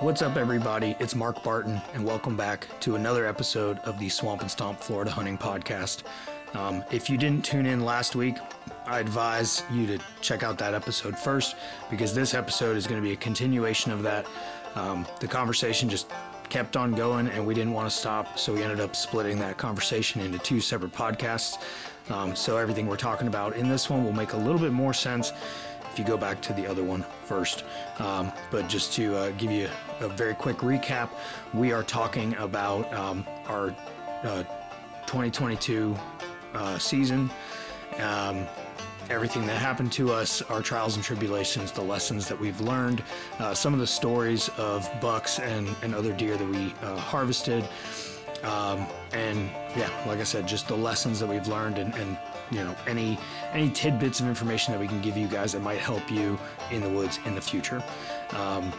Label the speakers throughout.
Speaker 1: What's up, everybody? It's Mark Barton, and welcome back to another episode of the Swamp and Stomp Florida Hunting Podcast. Um, if you didn't tune in last week, I advise you to check out that episode first because this episode is going to be a continuation of that. Um, the conversation just kept on going, and we didn't want to stop, so we ended up splitting that conversation into two separate podcasts. Um, so everything we're talking about in this one will make a little bit more sense if you go back to the other one first. Um, but just to uh, give you a very quick recap, we are talking about um, our uh, 2022 uh, season. Um, everything that happened to us, our trials and tribulations, the lessons that we've learned, uh, some of the stories of bucks and, and other deer that we uh, harvested. Um, and yeah, like I said, just the lessons that we've learned and, and you know any any tidbits of information that we can give you guys that might help you in the woods in the future. Um,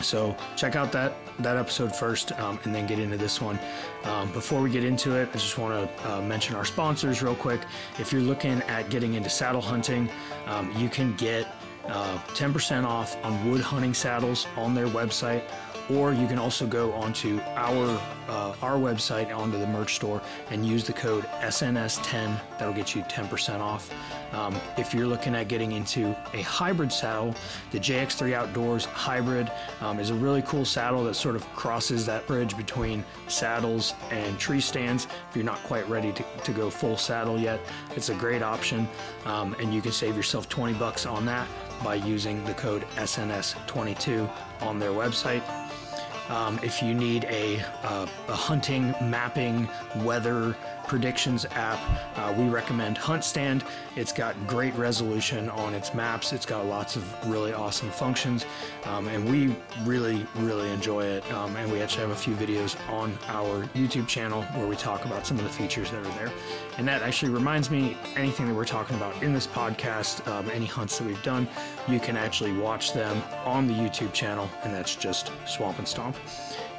Speaker 1: so check out that that episode first, um, and then get into this one. Um, before we get into it, I just want to uh, mention our sponsors real quick. If you're looking at getting into saddle hunting, um, you can get uh, 10% off on wood hunting saddles on their website or you can also go onto our uh, our website onto the merch store and use the code SNS10. That'll get you 10% off. Um, if you're looking at getting into a hybrid saddle, the JX3 Outdoors Hybrid um, is a really cool saddle that sort of crosses that bridge between saddles and tree stands. If you're not quite ready to, to go full saddle yet, it's a great option, um, and you can save yourself 20 bucks on that by using the code SNS22 on their website. Um, if you need a, uh, a hunting, mapping, weather predictions app, uh, we recommend HuntStand. It's got great resolution on its maps. It's got lots of really awesome functions, um, and we really, really enjoy it. Um, and we actually have a few videos on our YouTube channel where we talk about some of the features that are there. And that actually reminds me, anything that we're talking about in this podcast, um, any hunts that we've done, you can actually watch them on the YouTube channel, and that's just Swamp and Stomp.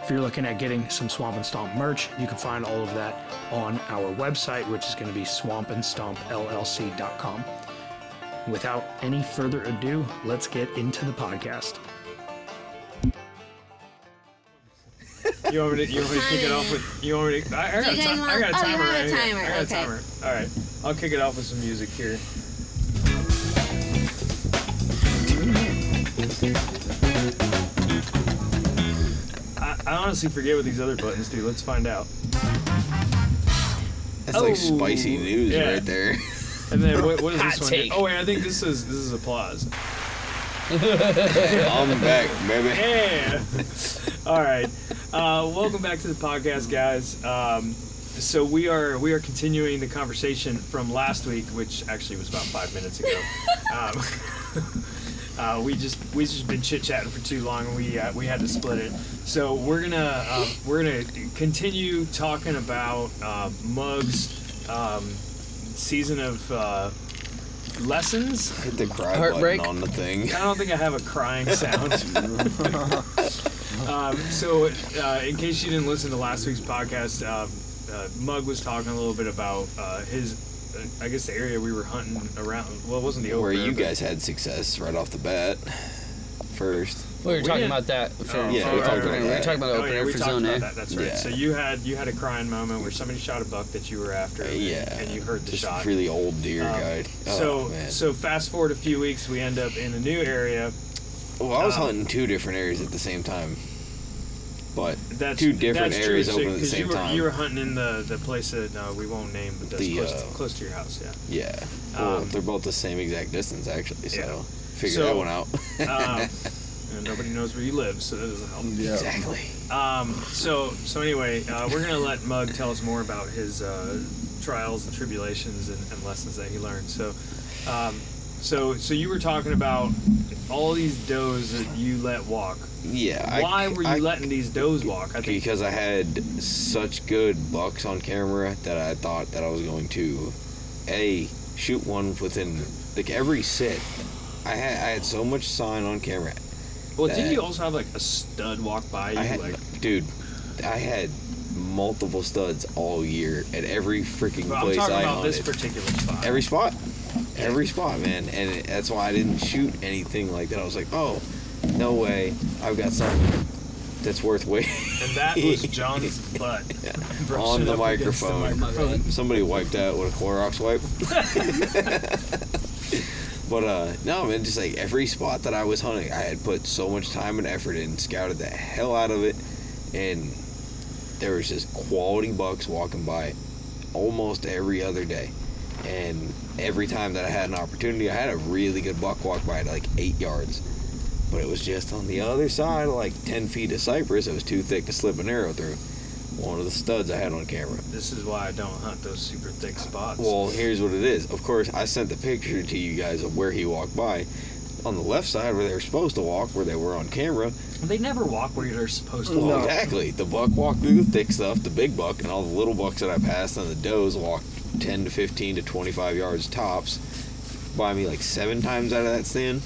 Speaker 1: If you're looking at getting some Swamp and Stomp merch, you can find all of that on our website, which is going to be swampandstompllc.com. Without any further ado, let's get into the podcast.
Speaker 2: You want me to, you want me to kick it off with you want me to I, I got, a,
Speaker 3: guys
Speaker 2: ti- I got a
Speaker 3: oh, you
Speaker 2: timer
Speaker 3: have a
Speaker 2: right here. I got
Speaker 3: okay.
Speaker 2: a timer. All right, I'll kick it off with some music here. I, I honestly forget what these other buttons do. Let's find out.
Speaker 4: That's like
Speaker 2: Oh,
Speaker 4: spicy news
Speaker 2: yeah.
Speaker 4: right there.
Speaker 2: And then what, what is
Speaker 4: Hot
Speaker 2: this one?
Speaker 4: take.
Speaker 2: Oh wait, I think this is this is applause.
Speaker 4: I'm back, baby.
Speaker 2: Yeah. All right. Uh, welcome back to the podcast, guys. Um, so we are we are continuing the conversation from last week, which actually was about five minutes ago. Um, uh, we just we just been chit chatting for too long, and we uh, we had to split it. So we're gonna um, we're gonna continue talking about uh, mugs. Um, season of uh, lessons.
Speaker 4: Hit the cry
Speaker 5: Heartbreak.
Speaker 4: button on the thing.
Speaker 2: I don't think I have a crying sound. um, so, uh, in case you didn't listen to last week's podcast, uh, uh, Mug was talking a little bit about uh, his, uh, I guess, the area we were hunting around. Well, it wasn't the
Speaker 4: Where
Speaker 2: opener,
Speaker 4: you guys had success right off the bat. First.
Speaker 5: We were
Speaker 2: We
Speaker 5: talking about that for,
Speaker 2: Oh,
Speaker 4: Yeah,
Speaker 5: for
Speaker 4: we talked
Speaker 5: opener.
Speaker 4: about
Speaker 5: We were talking about
Speaker 2: Oh,
Speaker 5: opener
Speaker 2: yeah, we
Speaker 5: for
Speaker 2: talked
Speaker 5: zone
Speaker 2: about
Speaker 5: A.
Speaker 2: that. That's right.
Speaker 4: Yeah.
Speaker 2: So you had you had a crying moment where somebody shot a buck that you were after, and,
Speaker 4: Yeah.
Speaker 2: and you heard the
Speaker 4: Just
Speaker 2: shot.
Speaker 4: really old deer
Speaker 2: Um,
Speaker 4: guy. Oh,
Speaker 2: so
Speaker 4: man.
Speaker 2: so fast forward a few weeks, we end up in a new area.
Speaker 4: well, I was
Speaker 2: um,
Speaker 4: hunting two different areas at the same time. But
Speaker 2: That's
Speaker 4: two different
Speaker 2: that's
Speaker 4: areas
Speaker 2: true.
Speaker 4: open
Speaker 2: so,
Speaker 4: at the
Speaker 2: 'cause
Speaker 4: same
Speaker 2: you were,
Speaker 4: time.
Speaker 2: You were hunting in the, the place that uh, we won't name, but that's
Speaker 4: The,
Speaker 2: close,
Speaker 4: uh,
Speaker 2: to, close to your house. Yeah.
Speaker 4: yeah. Well,
Speaker 2: Um,
Speaker 4: they're both the same exact distance actually, so
Speaker 2: Yeah.
Speaker 4: figure
Speaker 2: So,
Speaker 4: that one out.
Speaker 2: Um, and nobody knows where you live, so that doesn't help.
Speaker 4: exactly.
Speaker 2: Um, so so anyway, uh, we're gonna let Mug tell us more about his uh, trials and tribulations and, and lessons that he learned. So, um, so so you were talking about all these does that you let walk.
Speaker 4: Yeah. I-
Speaker 2: Why were you
Speaker 4: I-
Speaker 2: letting these does walk? I think
Speaker 4: because I had such good bucks on camera that I thought that I was going to a shoot one within like every sit. I had I had so much sign on camera.
Speaker 2: Well, didn't you also have like a stud walk by you?
Speaker 4: I had
Speaker 2: like,
Speaker 4: dude, I had multiple studs all year at every freaking
Speaker 2: Well, I'm talking
Speaker 4: I
Speaker 2: about this particular spot.
Speaker 4: Every spot, every spot, man, and it, that's why I didn't shoot anything like that. I was like, oh, no way. I've got something that's worth waiting.
Speaker 2: And that was John's butt. Brushing
Speaker 4: On the microphone.
Speaker 2: microphone.
Speaker 4: Somebody wiped out with a Clorox wipe. but uh no man, just like every spot that I was hunting, I had put so much time and effort in, scouted the hell out of it, and there was just quality bucks walking by almost every other day. And every time that I had an opportunity, I had a really good buck walk by at like eight yards. But it was just on the other side, like 10 feet of cypress. It was too thick to slip an arrow through. One of the studs I had on camera.
Speaker 2: This is why I don't hunt those super thick spots.
Speaker 4: Well, here's what it is. Of course, I sent the picture to you guys of where he walked by. On the left side, where they were supposed to walk, where they were on camera.
Speaker 2: they never walk where they're supposed to
Speaker 4: Well,
Speaker 2: walk.
Speaker 4: exactly. The buck walked through the thick stuff, the big buck, and all the little bucks that I passed and the does walked 10 to 15 to 25 yards tops by me like seven times out of that stand.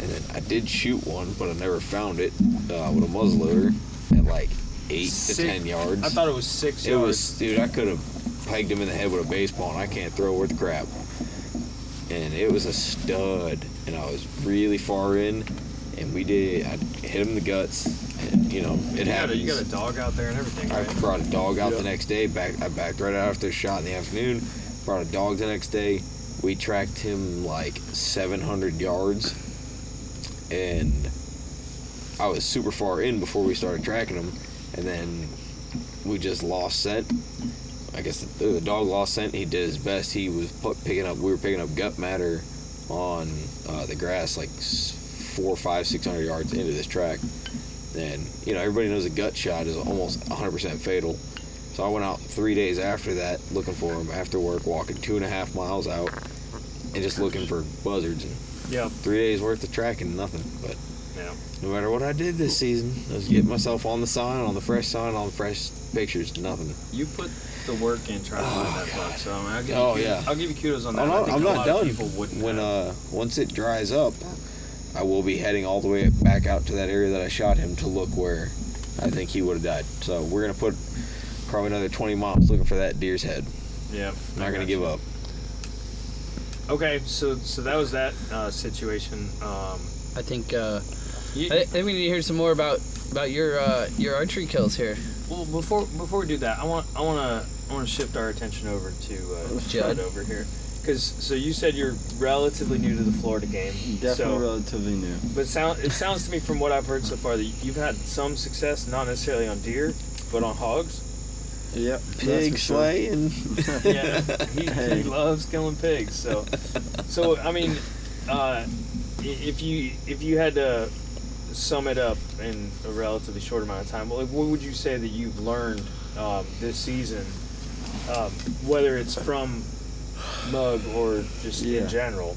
Speaker 4: And then I did shoot one, but I never found it uh, with a muzzleloader at like eight
Speaker 2: Six-
Speaker 4: to 10 yards.
Speaker 2: I thought it was six
Speaker 4: It
Speaker 2: yards.
Speaker 4: was, dude. I could have pegged him in the head with a baseball, and I can't throw worth crap. And it was a stud, and I was really far in, and we did. I hit him in the guts, you know it
Speaker 2: you, got a, you got a dog out there and everything,
Speaker 4: I
Speaker 2: right?
Speaker 4: brought a dog out
Speaker 2: Yeah.
Speaker 4: the next day. Back, I backed right out after the shot in the afternoon. Brought a dog the next day. We tracked him like 700 yards, and I was super far in before we started tracking him, and then we just lost scent. I guess the, the dog lost scent. He did his best. He was picking up. We were picking up gut matter on uh, the grass, like four, five, six hundred yards into this track. And you know everybody knows a gut shot is almost 100% fatal. So I went out three days after that looking for him after work, walking two and a half miles out, and just looking for buzzards. And
Speaker 2: Yeah.
Speaker 4: three days worth of tracking, nothing. But
Speaker 2: Yeah.
Speaker 4: no matter what I did this season, I was getting myself on the sign, on the fresh sign, on the fresh pictures, nothing.
Speaker 2: You put the work in trying to find that buck, so I mean, I'll give
Speaker 4: Oh,
Speaker 2: you kudos,
Speaker 4: yeah.
Speaker 2: I'll give you kudos on that.
Speaker 4: I'm
Speaker 2: I think
Speaker 4: I'm
Speaker 2: a
Speaker 4: not
Speaker 2: lot
Speaker 4: done.
Speaker 2: Of people wouldn't
Speaker 4: when
Speaker 2: have.
Speaker 4: uh once it dries up, I will be heading all the way back out to that area that I shot him to look where I think he would have died. So we're gonna put probably another 20 miles looking for that deer's head.
Speaker 2: yeah,
Speaker 4: not gonna
Speaker 2: got
Speaker 4: give up.
Speaker 2: Okay, so so that was that uh, situation. Um,
Speaker 3: I think uh,
Speaker 2: you,
Speaker 3: I, I think we need to hear some more about about your uh, your archery kills here.
Speaker 2: well, before before we do that, I want I want to I want to shift our attention over to uh,
Speaker 3: Judd.
Speaker 2: Judd over here, because so you said you're relatively new to the Florida game.
Speaker 5: Definitely
Speaker 2: So,
Speaker 5: relatively new.
Speaker 2: but sound it sounds to me from what I've heard so far that you've had some success, not necessarily on deer, but on hogs.
Speaker 5: Yep.
Speaker 4: Pig slaying.
Speaker 2: yeah, he,
Speaker 5: Hey.
Speaker 2: he loves killing pigs. So, so I mean, uh, if you if you had to sum it up in a relatively short amount of time, like what would you say that you've learned um, this season, um, whether it's from Mug or just
Speaker 5: Yeah.
Speaker 2: in general?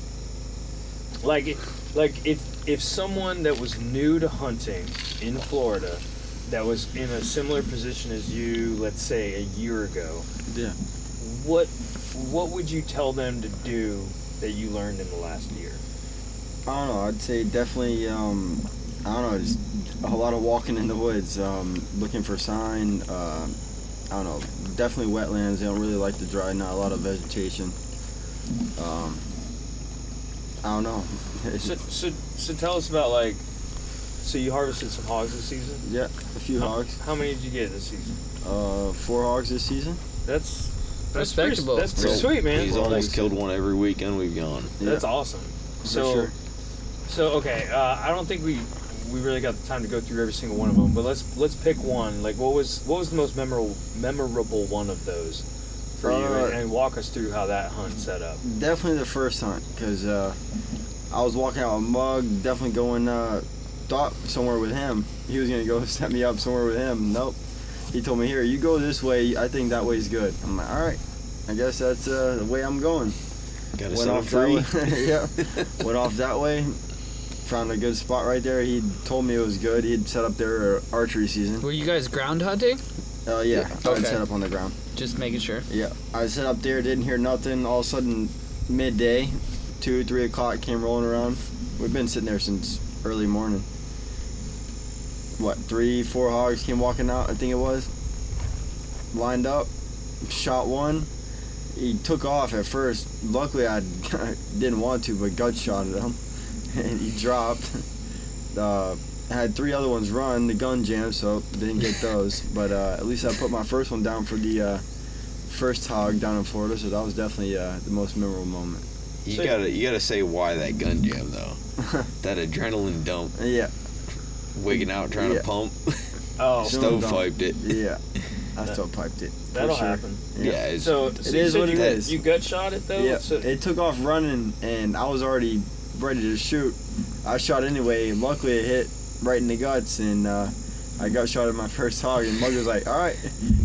Speaker 2: Like, it- like if if someone that was new to hunting in Florida, that was in a similar position as you, let's say a year ago,
Speaker 5: Yeah.
Speaker 2: what what would you tell them to do that you learned in the last year?
Speaker 5: I don't know. I'd say definitely. Um, I don't know. Just a lot of walking in the woods, um, looking for sign. Uh, I don't know. Definitely wetlands. They don't really like the dry. Not a lot of vegetation. Um, I don't know.
Speaker 2: So, so, so tell us about like, so you harvested some hogs this season.
Speaker 5: yeah, a few
Speaker 2: How-
Speaker 5: hogs.
Speaker 2: How many did you get this season?
Speaker 5: Uh, four hogs this season.
Speaker 2: That's that's
Speaker 3: Respectable.
Speaker 2: Pretty, that's pretty
Speaker 4: So,
Speaker 2: sweet, man.
Speaker 4: He's
Speaker 5: Well,
Speaker 4: almost
Speaker 5: like-
Speaker 4: killed one every weekend we've gone.
Speaker 2: That's
Speaker 5: yeah,
Speaker 2: awesome.
Speaker 5: for
Speaker 2: So,
Speaker 5: sure.
Speaker 2: so okay. Uh, I don't think we we really got the time to go through every single one of them, but let's let's pick one. Like, what was what was the most memorable memorable one of those for you,
Speaker 5: Uh,
Speaker 2: and, and walk us through how that hunt set up.
Speaker 5: Definitely the first hunt, because uh, I was walking out a mug, definitely going, uh, thought somewhere with him. He was going to go set me up somewhere with him. Nope. He told me, here, you go this way. I think that way's good. I'm like, all right. I guess that's uh, the way I'm going.
Speaker 4: Got to
Speaker 5: Went off
Speaker 4: free.
Speaker 5: that way. yeah. Went off that way. Found a good spot right there. He told me it was good. He'd set up their archery season.
Speaker 3: Were you guys ground hunting?
Speaker 5: Uh, yeah, I
Speaker 3: Okay.
Speaker 5: would set up on the ground.
Speaker 3: Just making sure.
Speaker 5: Yeah, I set up there, didn't hear nothing. All of a sudden, midday, two, three o'clock came rolling around. We've been sitting there since early morning. What, three, four hogs came walking out, I think it was. Lined up, shot one. He took off at first. Luckily, I didn't want to, but gut shot at him. And he dropped. Uh, had three other ones run the gun jam, so didn't get those. but uh, at least I put my first one down for the uh, first hog down in Florida, so that was definitely uh, the most memorable moment.
Speaker 4: You
Speaker 2: So-
Speaker 4: gotta you gotta say why that gun jam though. that adrenaline dump,
Speaker 5: yeah,
Speaker 4: wigging out trying
Speaker 5: Yeah.
Speaker 4: to pump,
Speaker 2: Oh,
Speaker 5: Sure.
Speaker 4: stove piped it.
Speaker 5: yeah. I still piped it. for
Speaker 2: that'll
Speaker 5: sure.
Speaker 2: happen.
Speaker 4: Yeah,
Speaker 5: Yeah.
Speaker 4: it's,
Speaker 2: So, so you
Speaker 5: is
Speaker 2: said
Speaker 5: what
Speaker 2: you,
Speaker 5: it is.
Speaker 2: You gut shot it though.
Speaker 5: Yeah,
Speaker 2: So,
Speaker 5: it took off running, and I was already ready to shoot. I shot anyway. and Luckily, it hit right in the guts, and uh, I got shot at my first hog. And Mug was like, "All right,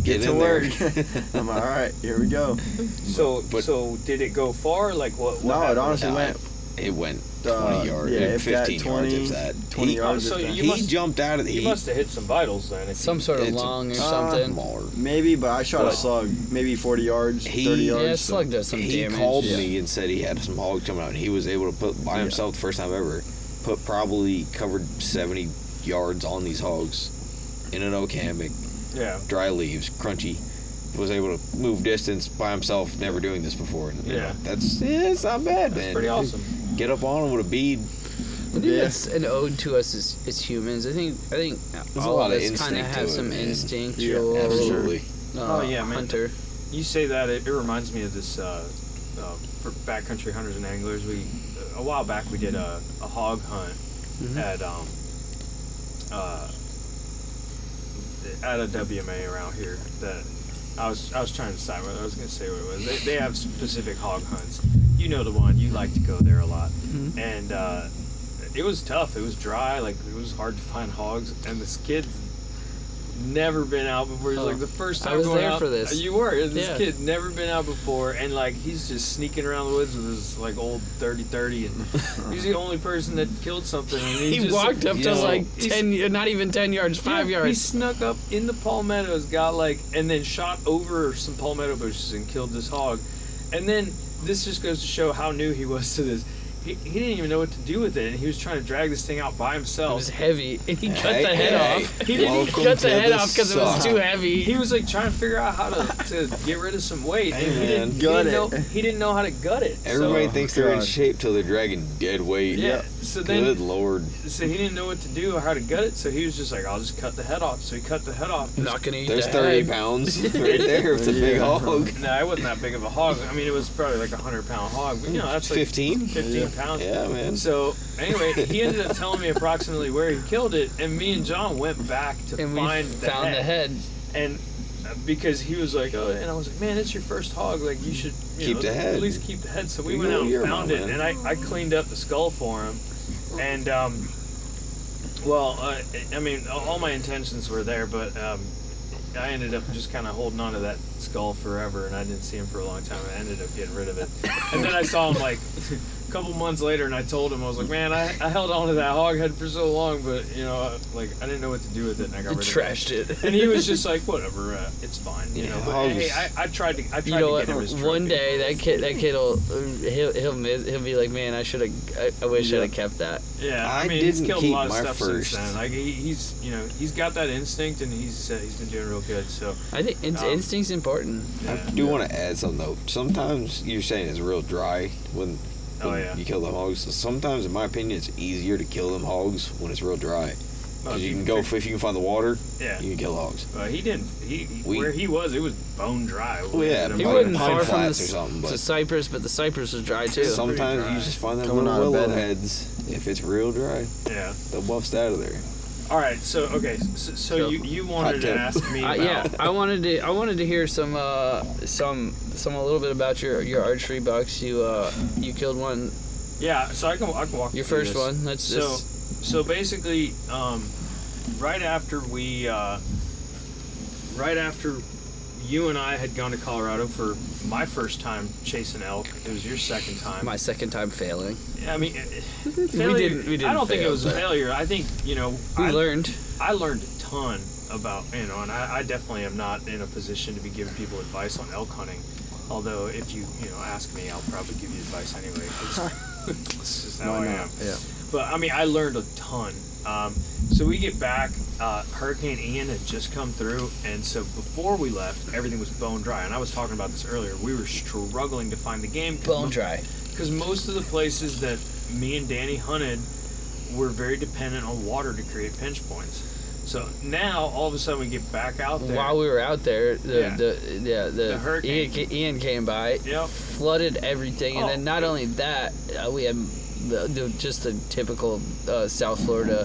Speaker 4: Get
Speaker 5: to work." I'm like, "All right, here we go."
Speaker 2: so,
Speaker 4: But-
Speaker 2: so did it go far? Like what? what
Speaker 5: No, it honestly went
Speaker 4: it went 20
Speaker 5: Uh,
Speaker 4: yards,
Speaker 5: yeah, if that,
Speaker 4: 15
Speaker 5: 20
Speaker 4: yards, if that.
Speaker 5: 20
Speaker 4: he,
Speaker 5: yards.
Speaker 2: Oh, so
Speaker 5: if that.
Speaker 2: you
Speaker 4: he
Speaker 2: must-
Speaker 4: jumped out of the.
Speaker 2: You
Speaker 4: He,
Speaker 2: must have hit some vitals then. if
Speaker 3: Some
Speaker 2: you-
Speaker 3: sort of
Speaker 4: It's a-
Speaker 3: long or
Speaker 5: uh,
Speaker 3: something.
Speaker 4: smaller.
Speaker 5: Maybe, but I shot
Speaker 4: But-
Speaker 5: a slug, maybe 40 yards,
Speaker 4: He-
Speaker 5: 30 yards.
Speaker 3: Yeah, slug does some
Speaker 4: he
Speaker 3: damage.
Speaker 4: called
Speaker 5: Yeah.
Speaker 4: me and said he had some hogs coming out, and he was able to put by
Speaker 5: Yeah.
Speaker 4: himself the first time ever, put probably covered 70 yards on these hogs in an oak hammock,
Speaker 2: Yeah.
Speaker 4: dry leaves, crunchy. Was able to move distance by himself, never doing this before. And,
Speaker 2: Yeah.
Speaker 4: know, that's yeah, it's not bad,
Speaker 2: That's
Speaker 4: man.
Speaker 2: pretty awesome.
Speaker 4: Get up on him with a bead.
Speaker 3: I think
Speaker 5: Yeah.
Speaker 3: that's an ode to us as, as humans. I think I think
Speaker 4: There's a
Speaker 3: all
Speaker 4: lot
Speaker 3: of
Speaker 4: of
Speaker 3: us kind of have some
Speaker 4: man.
Speaker 3: instinctual
Speaker 5: Yeah,
Speaker 4: Absolutely.
Speaker 3: uh,
Speaker 2: Oh, yeah, man.
Speaker 3: hunter.
Speaker 2: You say that it, it reminds me of this uh, uh, for backcountry hunters and anglers. We a while back we did a, a hog hunt
Speaker 3: Mhm.
Speaker 2: at um uh at a WMA around here that I was I was trying to decide whether I was going to say what it was. They, they have specific hog hunts. You know the one. You like to go there a lot,
Speaker 3: Mhm.
Speaker 2: and uh, it was tough. It was dry. Like it was hard to find hogs. And this kid never been out before. He's
Speaker 3: Oh.
Speaker 2: like the first time
Speaker 3: I
Speaker 2: time
Speaker 3: was
Speaker 2: going
Speaker 3: there
Speaker 2: out-
Speaker 3: for this.
Speaker 2: You were. This
Speaker 3: Yeah.
Speaker 2: kid never been out before, and like he's just sneaking around the woods with his like old 30-30, and he's the only person that killed something. And he
Speaker 3: He
Speaker 2: just,
Speaker 3: walked up to
Speaker 4: know,
Speaker 3: like ten, not even ten yards, five
Speaker 2: yeah, He snuck up in the palmettos, got like, and then shot over some palmetto bushes and killed this hog. And then this just goes to show how new he was to this. He, he didn't even know what to do with it, and he was trying to drag this thing out by himself.
Speaker 3: It was heavy, and he cut
Speaker 4: Hey,
Speaker 3: the head
Speaker 4: hey,
Speaker 3: off.
Speaker 2: He didn't-
Speaker 3: cut the head
Speaker 4: the
Speaker 3: off because it was too heavy.
Speaker 2: he was like trying to figure out how to, to get rid of some weight, and he didn't,
Speaker 4: man.
Speaker 2: he, didn't know, he didn't know how to gut it.
Speaker 4: Everybody
Speaker 2: so,
Speaker 4: thinks they're in shape till they're dragging dead weight.
Speaker 2: yeah. So then,
Speaker 4: Good lord.
Speaker 2: so he didn't know what to do or how to gut it. So he was just like, "I'll just cut the head off." So he cut the head off.
Speaker 3: not gonna eat
Speaker 4: There's
Speaker 3: the
Speaker 4: 30
Speaker 3: head.
Speaker 4: pounds right there. It's a big
Speaker 5: Yeah.
Speaker 4: hog.
Speaker 2: No, it wasn't that big of a hog. I mean, it was probably like a hundred pound hog, but you know, that's like
Speaker 4: 15?
Speaker 2: 15
Speaker 5: Yeah.
Speaker 2: pounds.
Speaker 4: Yeah, man.
Speaker 2: So anyway, he ended up telling me approximately where he killed it, and me and John went back to
Speaker 3: and we
Speaker 2: find the
Speaker 3: found
Speaker 2: head.
Speaker 3: the head.
Speaker 2: and uh, because he was like, oh, and I was like, man, it's your first hog, like you should you
Speaker 4: Keep
Speaker 2: know,
Speaker 4: the head.
Speaker 2: At least keep the head. So we
Speaker 4: You
Speaker 2: went out and found it,
Speaker 4: man.
Speaker 2: and I, I cleaned up the skull for him, and um, well, uh, I mean, all my intentions were there, but um, I ended up just kind of holding on to that skull forever, and I didn't see him for a long time. I ended up getting rid of it, and then I saw him like couple months later, and I told him I was like, "Man, I, I held on to that hog head for so long, but you know, like I didn't know what to do with it, and I got
Speaker 3: You
Speaker 2: rid
Speaker 3: trashed
Speaker 2: of it."
Speaker 3: Trashed it.
Speaker 2: And he was just like, "Whatever, uh, it's fine." You
Speaker 4: Yeah,
Speaker 2: know, but hey, I, I tried to I tried
Speaker 3: You know
Speaker 2: to
Speaker 3: what?
Speaker 2: get him his
Speaker 3: One day that kid, that kid'll he'll he'll miss, he'll be like, man, I should have. I, I wish
Speaker 5: Yeah.
Speaker 3: I'd have kept that.
Speaker 2: Yeah, I,
Speaker 4: I
Speaker 2: mean, he's
Speaker 4: didn't
Speaker 2: killed a
Speaker 4: keep
Speaker 2: lot of
Speaker 4: my
Speaker 2: stuff
Speaker 4: first.
Speaker 2: since then. Like he, he's, you know, he's got that instinct, and he's uh, he's been doing real good. So
Speaker 3: I think in-
Speaker 2: Um,
Speaker 3: instinct's important.
Speaker 4: I
Speaker 2: yeah.
Speaker 4: do want to add something though. Sometimes you're saying it's real dry when,
Speaker 2: Oh, yeah.
Speaker 4: you kill the hogs. So sometimes, in my opinion, it's easier to kill them hogs when it's real dry.
Speaker 2: Oh,
Speaker 4: Because
Speaker 2: if
Speaker 4: you
Speaker 2: you
Speaker 4: can
Speaker 2: can
Speaker 4: go
Speaker 2: fig-
Speaker 4: if you can find the water,
Speaker 2: yeah.
Speaker 4: you can kill hogs.
Speaker 2: Uh, he didn't. He, he-
Speaker 4: We-
Speaker 2: where he was, it was bone dry.
Speaker 4: Oh, yeah,
Speaker 2: We
Speaker 3: He
Speaker 4: Pine-
Speaker 3: wasn't
Speaker 4: pine
Speaker 3: far from the,
Speaker 4: flats or something,
Speaker 3: the
Speaker 4: but-
Speaker 3: cypress, but the cypress was dry too.
Speaker 4: Sometimes
Speaker 2: dry.
Speaker 4: you just find them
Speaker 5: Coming
Speaker 4: little
Speaker 5: out of
Speaker 4: willow
Speaker 5: bed.
Speaker 4: heads. If it's real dry,
Speaker 2: Yeah.
Speaker 4: they'll bust out of there.
Speaker 2: All right. So okay. So, so
Speaker 3: So-
Speaker 2: you you wanted to ask me
Speaker 3: I,
Speaker 2: about
Speaker 3: yeah, I wanted to. I wanted to hear some, uh, some, some a little bit about your your archery bucks. You, uh, you killed one.
Speaker 2: yeah. So I can I can walk
Speaker 3: Your
Speaker 2: through
Speaker 3: first
Speaker 2: this.
Speaker 3: one. That's
Speaker 2: So
Speaker 3: just
Speaker 2: so basically, um, right after we uh, right after you and I had gone to Colorado for my first time chasing elk. It was your second time.
Speaker 3: my second time failing.
Speaker 2: I mean, eh, failure,
Speaker 3: didn't- we
Speaker 2: I
Speaker 3: didn't
Speaker 2: don't think it was a failure. I think you know.
Speaker 3: We
Speaker 2: I,
Speaker 3: learned.
Speaker 2: I learned a ton about you know, and I, I definitely am not in a position to be giving people advice on elk hunting. Although, if you you know ask me, I'll probably give you advice anyway. It's just how
Speaker 5: Why
Speaker 2: I
Speaker 5: not?
Speaker 2: am.
Speaker 5: Yeah.
Speaker 2: But I mean, I learned a ton. Um, so we get back. Uh, Hurricane Ian had just come through, and so before we left, everything was bone dry. And I was talking about this earlier. We were struggling to find the game.
Speaker 3: Bone dry.
Speaker 2: because most of the places that me and Danny hunted we're very dependent on water to create pinch points. So now all of a sudden we get back out there.
Speaker 3: While we were out there, the
Speaker 2: Yeah.
Speaker 3: the yeah the,
Speaker 2: The hurricane.
Speaker 3: Ian, Ian came by,
Speaker 2: Yep.
Speaker 3: flooded everything, and
Speaker 2: Oh.
Speaker 3: then not only that, uh, we had the, the, just the typical uh, South Florida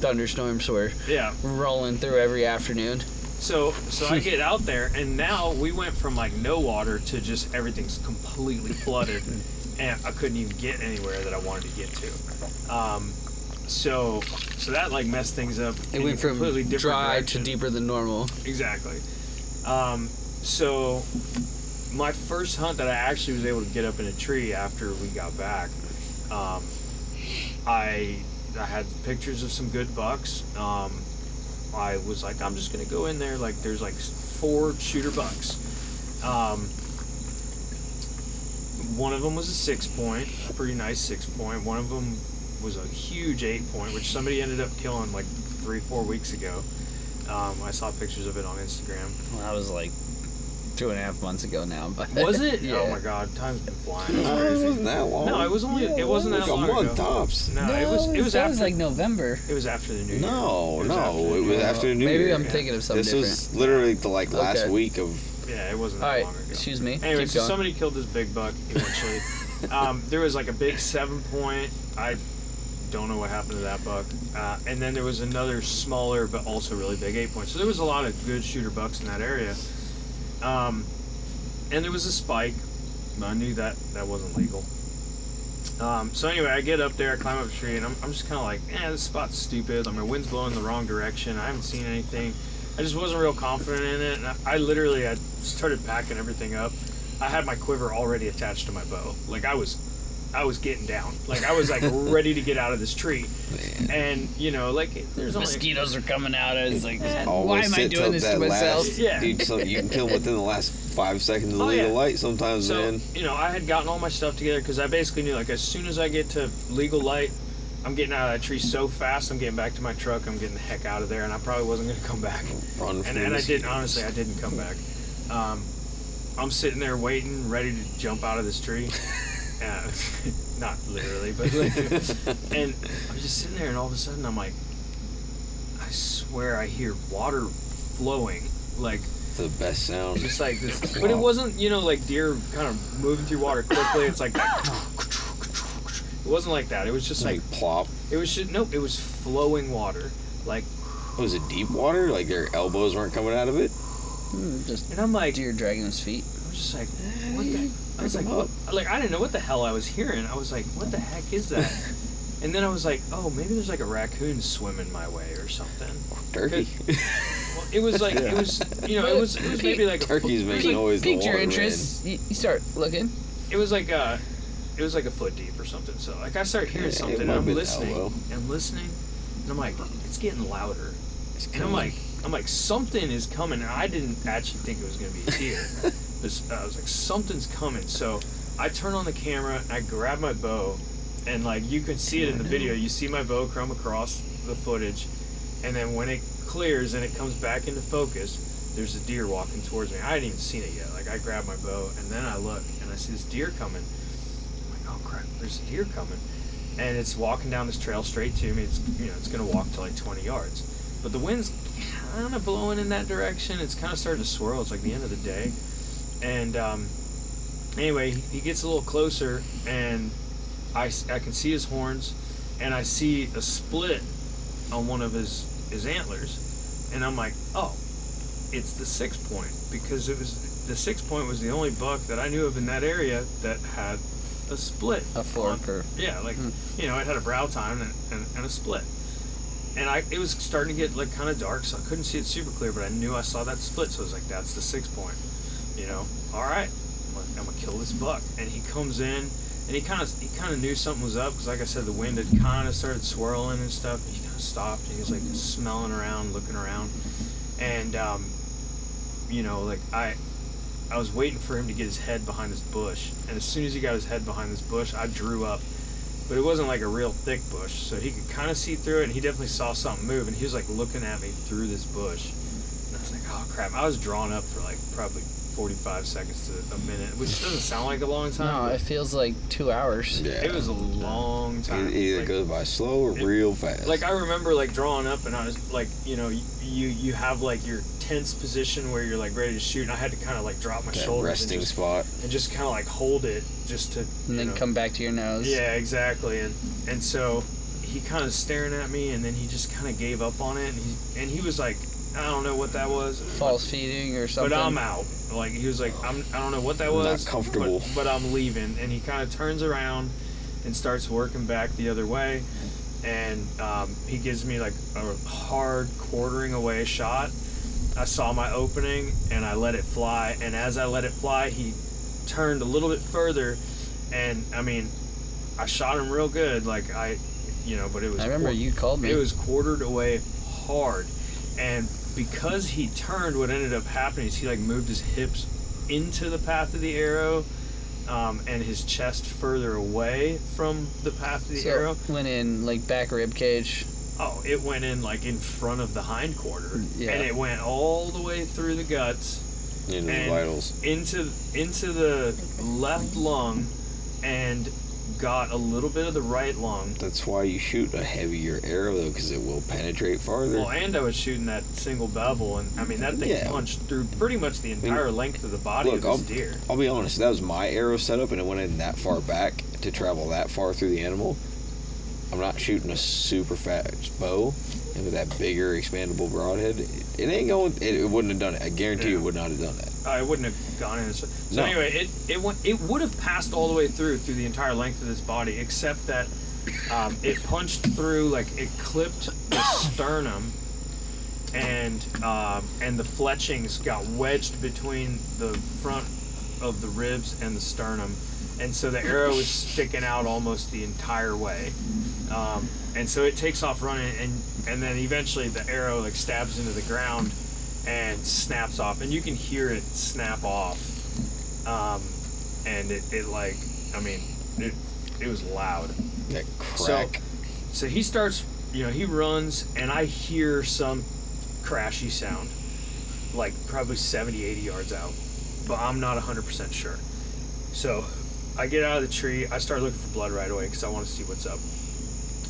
Speaker 3: thunderstorms were
Speaker 2: yeah.
Speaker 3: rolling through every afternoon.
Speaker 2: So so I get out there and now we went from like no water to just everything's completely flooded and I couldn't even get anywhere that I wanted to get to. Um, so so that like messed things up.
Speaker 3: It went from
Speaker 2: completely different
Speaker 3: dry
Speaker 2: direction.
Speaker 3: to deeper than normal.
Speaker 2: Exactly. Um, so my first hunt that I actually was able to get up in a tree after we got back, um, I I had pictures of some good bucks. Um, I was like, I'm just gonna go in there. Like, there's like four shooter bucks. Um, one of them was a six point, a pretty nice six point. One of them was a huge eight point, which somebody ended up killing like three, four weeks ago. Um, I saw pictures of it on Instagram.
Speaker 3: Well, that was like two and a half months ago now. But
Speaker 2: Was it?
Speaker 3: yeah.
Speaker 2: Oh my god, time's been flying.
Speaker 4: No, it wasn't that long.
Speaker 2: No, it was only it wasn't that
Speaker 4: like
Speaker 2: long
Speaker 4: a month
Speaker 2: ago.
Speaker 4: tops.
Speaker 2: No, it was it was
Speaker 3: that
Speaker 2: after
Speaker 3: was like November.
Speaker 2: it was after the new year.
Speaker 4: No, no,
Speaker 2: It was
Speaker 4: no,
Speaker 2: after the New Year.
Speaker 4: after the New
Speaker 3: Maybe I'm
Speaker 2: Yeah.
Speaker 3: thinking of something
Speaker 4: This
Speaker 3: different.
Speaker 4: was literally the like last
Speaker 3: Okay.
Speaker 4: week of.
Speaker 2: Yeah, it wasn't that
Speaker 3: right,
Speaker 2: long ago.
Speaker 3: excuse me.
Speaker 2: Anyway,
Speaker 3: Keep
Speaker 2: so
Speaker 3: going.
Speaker 2: somebody killed this big buck eventually. um, there was like a big seven point. I don't know what happened to that buck. Uh, and then there was another smaller but also really big eight point. So there was a lot of good shooter bucks in that area. Um, and there was a spike. I knew that that wasn't legal. Um, so anyway, I get up there, I climb up a tree, and I'm, I'm just kind of like, eh, this spot's stupid. I mean, wind's blowing the wrong direction. I haven't seen anything. I just wasn't real confident in it, and I, I literally I started packing everything up. I had my quiver already attached to my bow. Like I was, I was getting down. Like I was like ready to get out of this tree, and you know, like there's only
Speaker 3: Mosquitoes are coming out. It's like,
Speaker 4: Always
Speaker 3: why am I doing this to myself?
Speaker 4: Last,
Speaker 2: Yeah.
Speaker 4: Dude, so you can kill within the last five seconds of the
Speaker 2: Oh,
Speaker 4: legal
Speaker 2: yeah.
Speaker 4: light sometimes,
Speaker 2: So
Speaker 4: man.
Speaker 2: you know, I had gotten all my stuff together because I basically knew like as soon as I get to legal light, I'm getting out of that tree so fast. I'm getting back to my truck. I'm getting the heck out of there, and I probably wasn't going to come back.
Speaker 4: Run
Speaker 2: And,
Speaker 4: from
Speaker 2: and I didn't honestly. I didn't come back. Um, I'm sitting there waiting, ready to jump out of this tree. Uh, not literally, but and I'm just sitting there, and all of a sudden I'm like, I swear I hear water flowing, like
Speaker 4: It's the best sound.
Speaker 2: just like this. But it wasn't, you know, like deer kind of moving through water quickly. It's like that. It wasn't like that. It was just like
Speaker 4: like plop.
Speaker 2: it was just nope. It was flowing water, like,
Speaker 4: Was it deep water? Like their elbows weren't coming out of it?
Speaker 3: Hmm, Just
Speaker 2: and I'm like,
Speaker 3: deer dragging his feet.
Speaker 2: I was just like, what the? I was like, what? Like I didn't know what the hell I was hearing. I was like, what the heck is that? and then I was like, oh, maybe there's like a raccoon swimming my way or something.
Speaker 4: Turkey.
Speaker 2: Well, it was like it was, you know, it was it was maybe like
Speaker 4: Turkeys
Speaker 2: it was
Speaker 4: make
Speaker 2: like-
Speaker 4: noise. in
Speaker 3: Piqued your interest. You, you start looking.
Speaker 2: it was like uh it was like a foot deep or something. So like I start hearing
Speaker 4: Yeah,
Speaker 2: something and I'm listening and listening and I'm like, it's getting louder.
Speaker 4: It's
Speaker 2: And I'm like I'm like something is coming and I didn't actually think it was gonna be a deer. This- I was like, something's coming. So I turn on the camera and I grab my bow and like you can see it in the video. You see my bow come across the footage and then when it clears and it comes back into focus, there's a deer walking towards me. I hadn't even seen it yet. Like I grab my bow and then I look and I see this deer coming. I'm like, oh crap, there's a deer coming. And it's walking down this trail straight to me. It's you know, it's gonna walk to like twenty yards. But the wind's kind of blowing in that direction. It's kind of starting to swirl. It's like the end of the day. And um, anyway, he gets a little closer, and I, I can see his horns, and I see a split on one of his, his antlers. And I'm like, oh, it's the six point. Because it was the six point was the only buck that I knew of in that area that had a split.
Speaker 3: A fork
Speaker 2: on-
Speaker 3: or
Speaker 2: yeah, like
Speaker 3: Hmm.
Speaker 2: you know, it had a brow tine and, and, and a split. And I it was starting to get like kind of dark, so I couldn't see it super clear, but I knew I saw that split, so I was like, that's the six point. You know, all right, I'm gonna, kill this buck. And he comes in, and he kind of he kind of knew something was up because, like I said, the wind had kind of started swirling and stuff. And he kind of stopped, and he was like smelling around, looking around, and um, you know, like I. I was waiting for him to get his head behind this bush, and as soon as he got his head behind this bush, I drew up but it wasn't like a real thick bush, so he could kind of see through it, and he definitely saw something move, and he was like looking at me through this bush, and I was like, oh crap! I was drawn up for like probably 45 seconds to a minute, which doesn't sound like a long time.
Speaker 3: No, it feels like two hours.
Speaker 4: Yeah.
Speaker 2: it was a long time.
Speaker 4: It either
Speaker 2: Like-
Speaker 4: goes by slow or
Speaker 2: it-
Speaker 4: real fast.
Speaker 2: like I remember like drawing up and I was like you know you you have like your tense position where you're like ready to shoot and I had to kind of like drop my
Speaker 4: that
Speaker 2: shoulders
Speaker 4: resting
Speaker 2: and just,
Speaker 4: spot.
Speaker 2: and just kind of like hold it just to
Speaker 3: And then
Speaker 2: know,
Speaker 3: come back to your nose.
Speaker 2: yeah exactly and and so he kind of staring at me and then he just kind of gave up on it and he and he was like I don't know what that was
Speaker 3: False feeding or something.
Speaker 2: but I'm out like he was like I'm I don't know what that was.
Speaker 4: Not
Speaker 2: was
Speaker 4: comfortable.
Speaker 2: but, but I'm leaving and he kind of turns around and starts working back the other way and um, he gives me like a hard quartering away shot. I saw my opening and I let it fly, and as I let it fly, he turned a little bit further, and I mean, I shot him real good. Like I, you know, but it was.
Speaker 3: I remember
Speaker 2: quar-
Speaker 3: you called me.
Speaker 2: It was quartered away hard, and because he turned, what ended up happening is he like moved his hips into the path of the arrow. Um, and his chest further away from the path of the
Speaker 3: so
Speaker 2: arrow.
Speaker 3: went in like back rib cage.
Speaker 2: Oh, it went in like in front of the hind quarter,
Speaker 3: Yeah.
Speaker 2: and it went all the way through the guts
Speaker 4: Into the vitals.
Speaker 2: into into the left lung, and got a little bit of the right lung.
Speaker 4: That's why you shoot a heavier arrow though, because it will penetrate farther.
Speaker 2: Well, and I was shooting that single bevel, and I mean that thing
Speaker 4: Yeah.
Speaker 2: punched through pretty much the entire length of the body
Speaker 4: look,
Speaker 2: of this deer.
Speaker 4: I'll be honest, that was my arrow setup, and it went in that far back to travel that far through the animal. I'm not shooting a super fast bow, with that bigger expandable broadhead, it, it ain't going. It, it wouldn't have done it. I guarantee you,
Speaker 2: Yeah.
Speaker 4: it would not have done that.
Speaker 2: I wouldn't have gone in. So, so
Speaker 4: No.
Speaker 2: anyway, it it went, it would have passed all the way through through the entire length of this body, except that um, it punched through like it clipped the sternum, and um, and the fletchings got wedged between the front of the ribs and the sternum, and so the arrow is sticking out almost the entire way. Um, and so it takes off running, and and then eventually the arrow like stabs into the ground and snaps off, and you can hear it snap off. Um, and it, it like, I mean, it it was loud.
Speaker 4: That crack.
Speaker 2: So he starts, you know, he runs, and I hear some crashy sound, like probably 70, 80 yards out, but I'm not 100% sure. So I get out of the tree, I start looking for blood right away because I want to see what's up.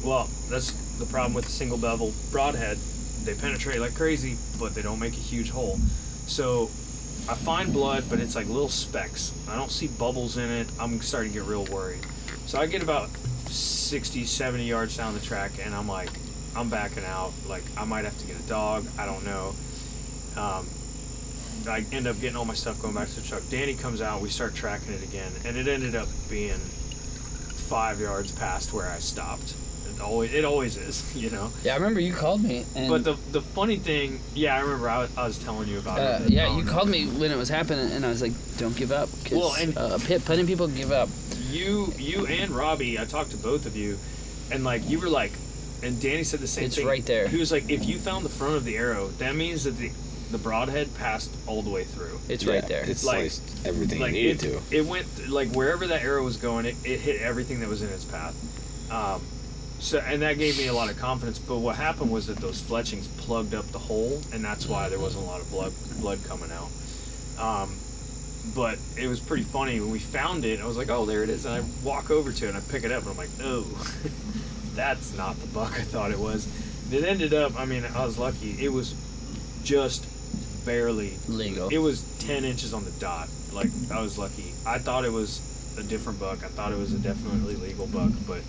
Speaker 2: Well, that's the problem with the single bevel broadhead. They penetrate like crazy, but they don't make a huge hole. So I find blood, but it's like little specks. I don't see bubbles in it. I'm starting to get real worried. So I get about 60, 70 yards down the track, and I'm like, I'm backing out. Like, I might have to get a dog. I don't know. Um, I end up getting all my stuff going back to the truck. Danny comes out. We start tracking it again, and it ended up being five yards past where I stopped. It always, it always is, you know.
Speaker 3: Yeah, I remember you called me. And,
Speaker 2: But the the funny thing, yeah, I remember I was, I was telling you about
Speaker 3: uh,
Speaker 2: it.
Speaker 3: yeah, you called me when it was happening, and I was like, "Don't give up." 'cause,
Speaker 2: Well, and-
Speaker 3: uh, pit, plenty of people give up.
Speaker 2: you you and Robbie, I talked to both of you, and like you were like, and Danny said the same
Speaker 3: It's
Speaker 2: thing.
Speaker 3: It's right there.
Speaker 2: He was like, if you found the front of the arrow, that means that the the broadhead passed all the way through.
Speaker 3: It's
Speaker 4: Yeah,
Speaker 3: right there.
Speaker 4: It
Speaker 2: Like-
Speaker 4: sliced everything
Speaker 2: like
Speaker 4: it needed
Speaker 2: it,
Speaker 4: to.
Speaker 2: it went like wherever that arrow was going, it, it hit everything that was in its path. Um, so and that gave me a lot of confidence. But what happened was that those fletchings plugged up the hole, and that's why there wasn't a lot of blood blood coming out. Um, but it was pretty funny when we found it. I was like, "Oh, there it is!" And I walk over to it and I pick it up, and I'm like, "No, that's not the buck I thought it was." It ended up. I mean, I was lucky. It was just barely
Speaker 3: Legal.
Speaker 2: it was 10 inches on the dot. Like, I was lucky. I thought it was a different buck. I thought it was a definitely legal buck, but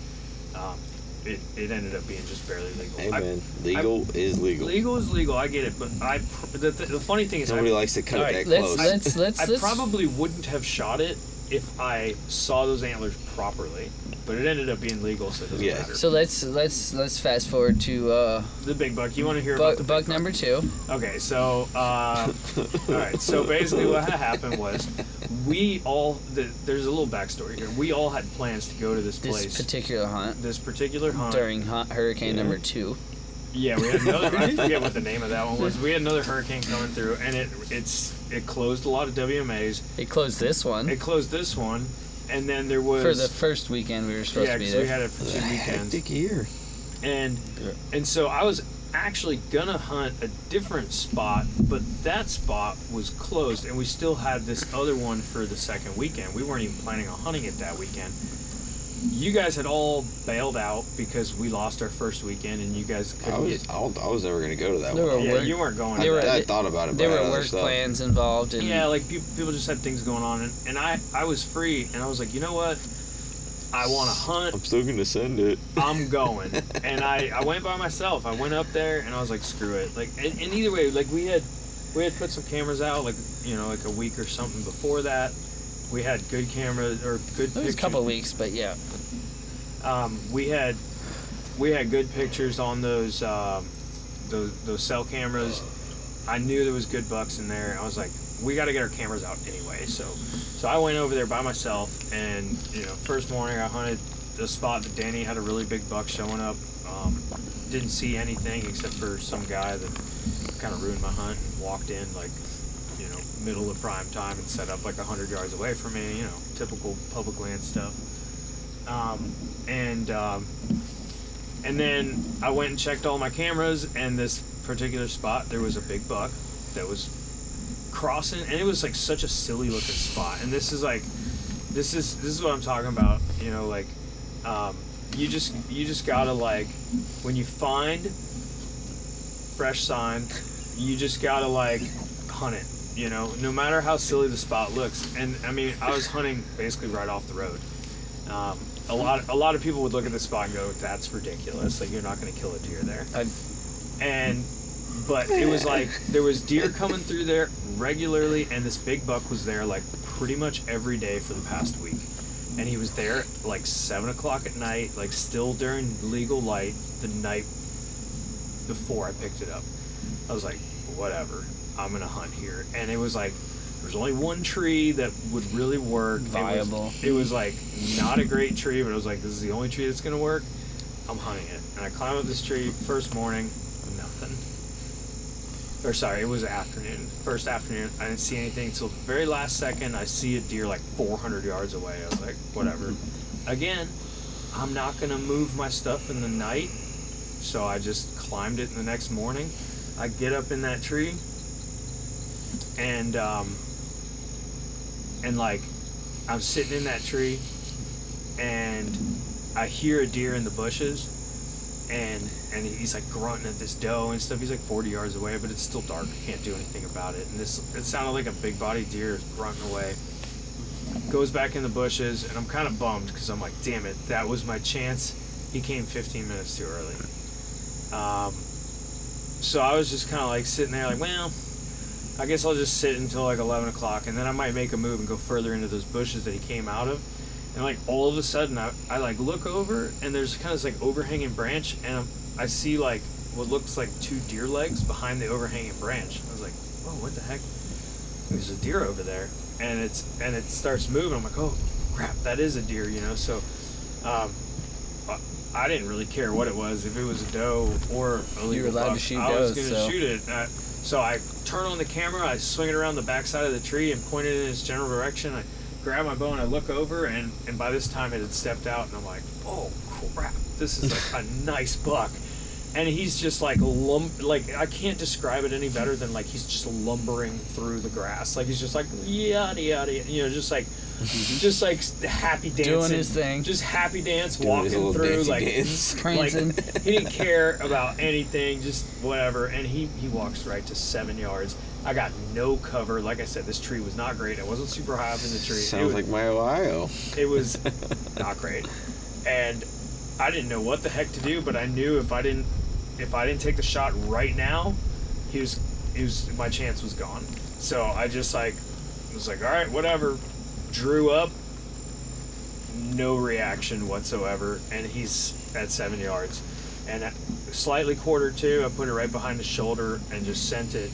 Speaker 2: um, it, it ended up being just barely legal.
Speaker 4: Hey
Speaker 2: I-
Speaker 4: man, legal is legal.
Speaker 2: legal is legal. I get it, but I the, the, the funny thing is,
Speaker 4: Nobody
Speaker 2: I,
Speaker 4: likes to cut it
Speaker 3: right,
Speaker 4: that
Speaker 3: let's
Speaker 4: close.
Speaker 3: let's let's
Speaker 2: I
Speaker 3: let's.
Speaker 2: probably wouldn't have shot it if I saw those antlers properly, but it ended up being legal, so it doesn't
Speaker 4: Yeah.
Speaker 2: matter.
Speaker 3: so let's let's let's fast forward to uh,
Speaker 2: the big buck. You want to hear about
Speaker 3: buck,
Speaker 2: the big
Speaker 3: buck number two.
Speaker 2: Okay, so uh, all right. So basically, what happened was we all the, there's a little backstory here. We all had plans to go to this place.
Speaker 3: This
Speaker 2: place,
Speaker 3: particular hunt
Speaker 2: this particular hunt.
Speaker 3: during hu- hurricane
Speaker 4: Yeah.
Speaker 3: number two.
Speaker 2: Yeah, we had another. I forget what the name of that one was. We had another hurricane coming through, and it it's it closed a lot of WMAs.
Speaker 3: It closed this one
Speaker 2: It closed this one, and then there was
Speaker 3: for the first weekend we were supposed
Speaker 2: yeah,
Speaker 3: to be
Speaker 2: because
Speaker 3: there.
Speaker 2: we had it for two weekends.
Speaker 4: Hectic year.
Speaker 2: and and so I was actually gonna hunt a different spot, but that spot was closed, and we still had this other one for the second weekend. We weren't even planning on hunting it that weekend. You guys had all bailed out because we lost our first weekend, and you guys
Speaker 4: I
Speaker 2: couldn't
Speaker 4: was
Speaker 2: get.
Speaker 4: I, don't, I was never gonna go to that
Speaker 3: There
Speaker 4: one.
Speaker 2: Yeah,
Speaker 3: work-
Speaker 2: you weren't going.
Speaker 3: they
Speaker 2: to
Speaker 3: were-
Speaker 4: I, I thought about it. but
Speaker 3: There
Speaker 4: I had
Speaker 3: were
Speaker 4: other
Speaker 3: work
Speaker 4: stuff.
Speaker 3: plans involved, and
Speaker 2: Yeah, like people, people just had things going on, and, and I I was free, and I was like, you know what, I want to hunt.
Speaker 4: I'm still gonna send it.
Speaker 2: I'm going. and I, I went by myself. I went up there and I was like, screw it. Like, and, and either way, like we had, we had put some cameras out, like you know, like a week or something before that. We had good cameras or good.
Speaker 3: it was
Speaker 2: pictures.
Speaker 3: a couple of weeks, but yeah.
Speaker 2: Um, we had, we had good pictures on those, um, those those cell cameras. I knew there was good bucks in there. I was like, we got to get our cameras out anyway. So, so I went over there by myself, and you know, first morning I hunted the spot that Danny had a really big buck showing up. Um, didn't see anything except for some guy that kind of ruined my hunt and walked in like, you know, middle of prime time and set up like hundred yards away from me. You know, typical public land stuff. Um, and um, and then I went and checked all my cameras, and this particular spot there was a big buck that was crossing, and it was like such a silly looking spot. And this is like, this is this is what I'm talking about. You know, like, um, you just you just gotta like, when you find fresh sign, you just gotta like hunt it. You know, no matter how silly the spot looks. And I mean, I was hunting basically right off the road. Um, a lot, a lot of people would look at the spot and go, "That's ridiculous! Like you're not to kill a deer there."
Speaker 3: I,
Speaker 2: and but it was like there was deer coming through there regularly and this big buck was there like pretty much every day for the past week. And he was there like seven o'clock at night like still during legal light the night before i picked it up. I was like whatever i'm gonna hunt here. And it was like there's only one tree that would really work. It was-
Speaker 3: Viable.
Speaker 2: it was like not a great tree but it was like this is the only tree that's gonna work. I'm hunting it. And i climb up this tree first morning nothing or sorry, it was afternoon. First afternoon, I didn't see anything until the very last second. I see a deer like 400 yards away. I was like, whatever. Again, I'm not gonna move my stuff in the night, so I just climbed it in the next morning. I get up in that tree, and um, and like I'm sitting in that tree, and I hear a deer in the bushes, and and he's like grunting at this doe and stuff. He's like 40 yards away, but it's still dark. Can't do anything about it. And this it sounded like a big body deer is grunting away. Goes back in the bushes, and I'm kind of bummed because I'm like, damn it, that was my chance. He came 15 minutes too early. Um, so I was just kind of like sitting there, like, well, I guess I'll just sit until like 11 o'clock, and then I might make a move and go further into those bushes that he came out of. And like all of a sudden, I, I like look over, and there's kind of this like overhanging branch, and I'm, I see like what looks like two deer legs behind the overhanging branch. I was like, whoa, what the heck? There's a deer over there, and it's and it starts moving. I'm like, oh crap, that is a deer, you know. So, um, I- I didn't really care what it was, if it was a doe or a
Speaker 3: You were allowed to
Speaker 2: buck.
Speaker 3: shoot
Speaker 2: I was gonna
Speaker 3: so-
Speaker 2: shoot it. Uh, so I turn on the camera, I swing it around the backside of the tree and point it in its general direction. I grab my bow and I look over, and, and by this time it had stepped out, and I'm like, oh crap, this is like a nice buck. And he's just like lum, like I can't describe it any better than like he's just lumbering through the grass, like he's just like yada yada, you know, just like, mm-hmm. just like happy dancing,
Speaker 3: Doing his thing.
Speaker 2: just happy dance,
Speaker 4: Doing
Speaker 2: walking
Speaker 4: little
Speaker 2: through, like
Speaker 4: dance.
Speaker 2: Like, he didn't care about anything, just whatever. And he, he walks right to seven yards. I got no cover. Like I said, this tree was not great. I wasn't super high up in the tree. it
Speaker 4: Sounds
Speaker 2: was,
Speaker 4: like my Ohio.
Speaker 2: it was not great. And I didn't know what the heck to do, but I knew if I didn't if I didn't take the shot right now, he was he was my chance was gone. So I just like was like, all right, whatever. Drew up, no reaction whatsoever, and he's at seven yards. And slightly quarter two, I put it right behind the shoulder and just sent it.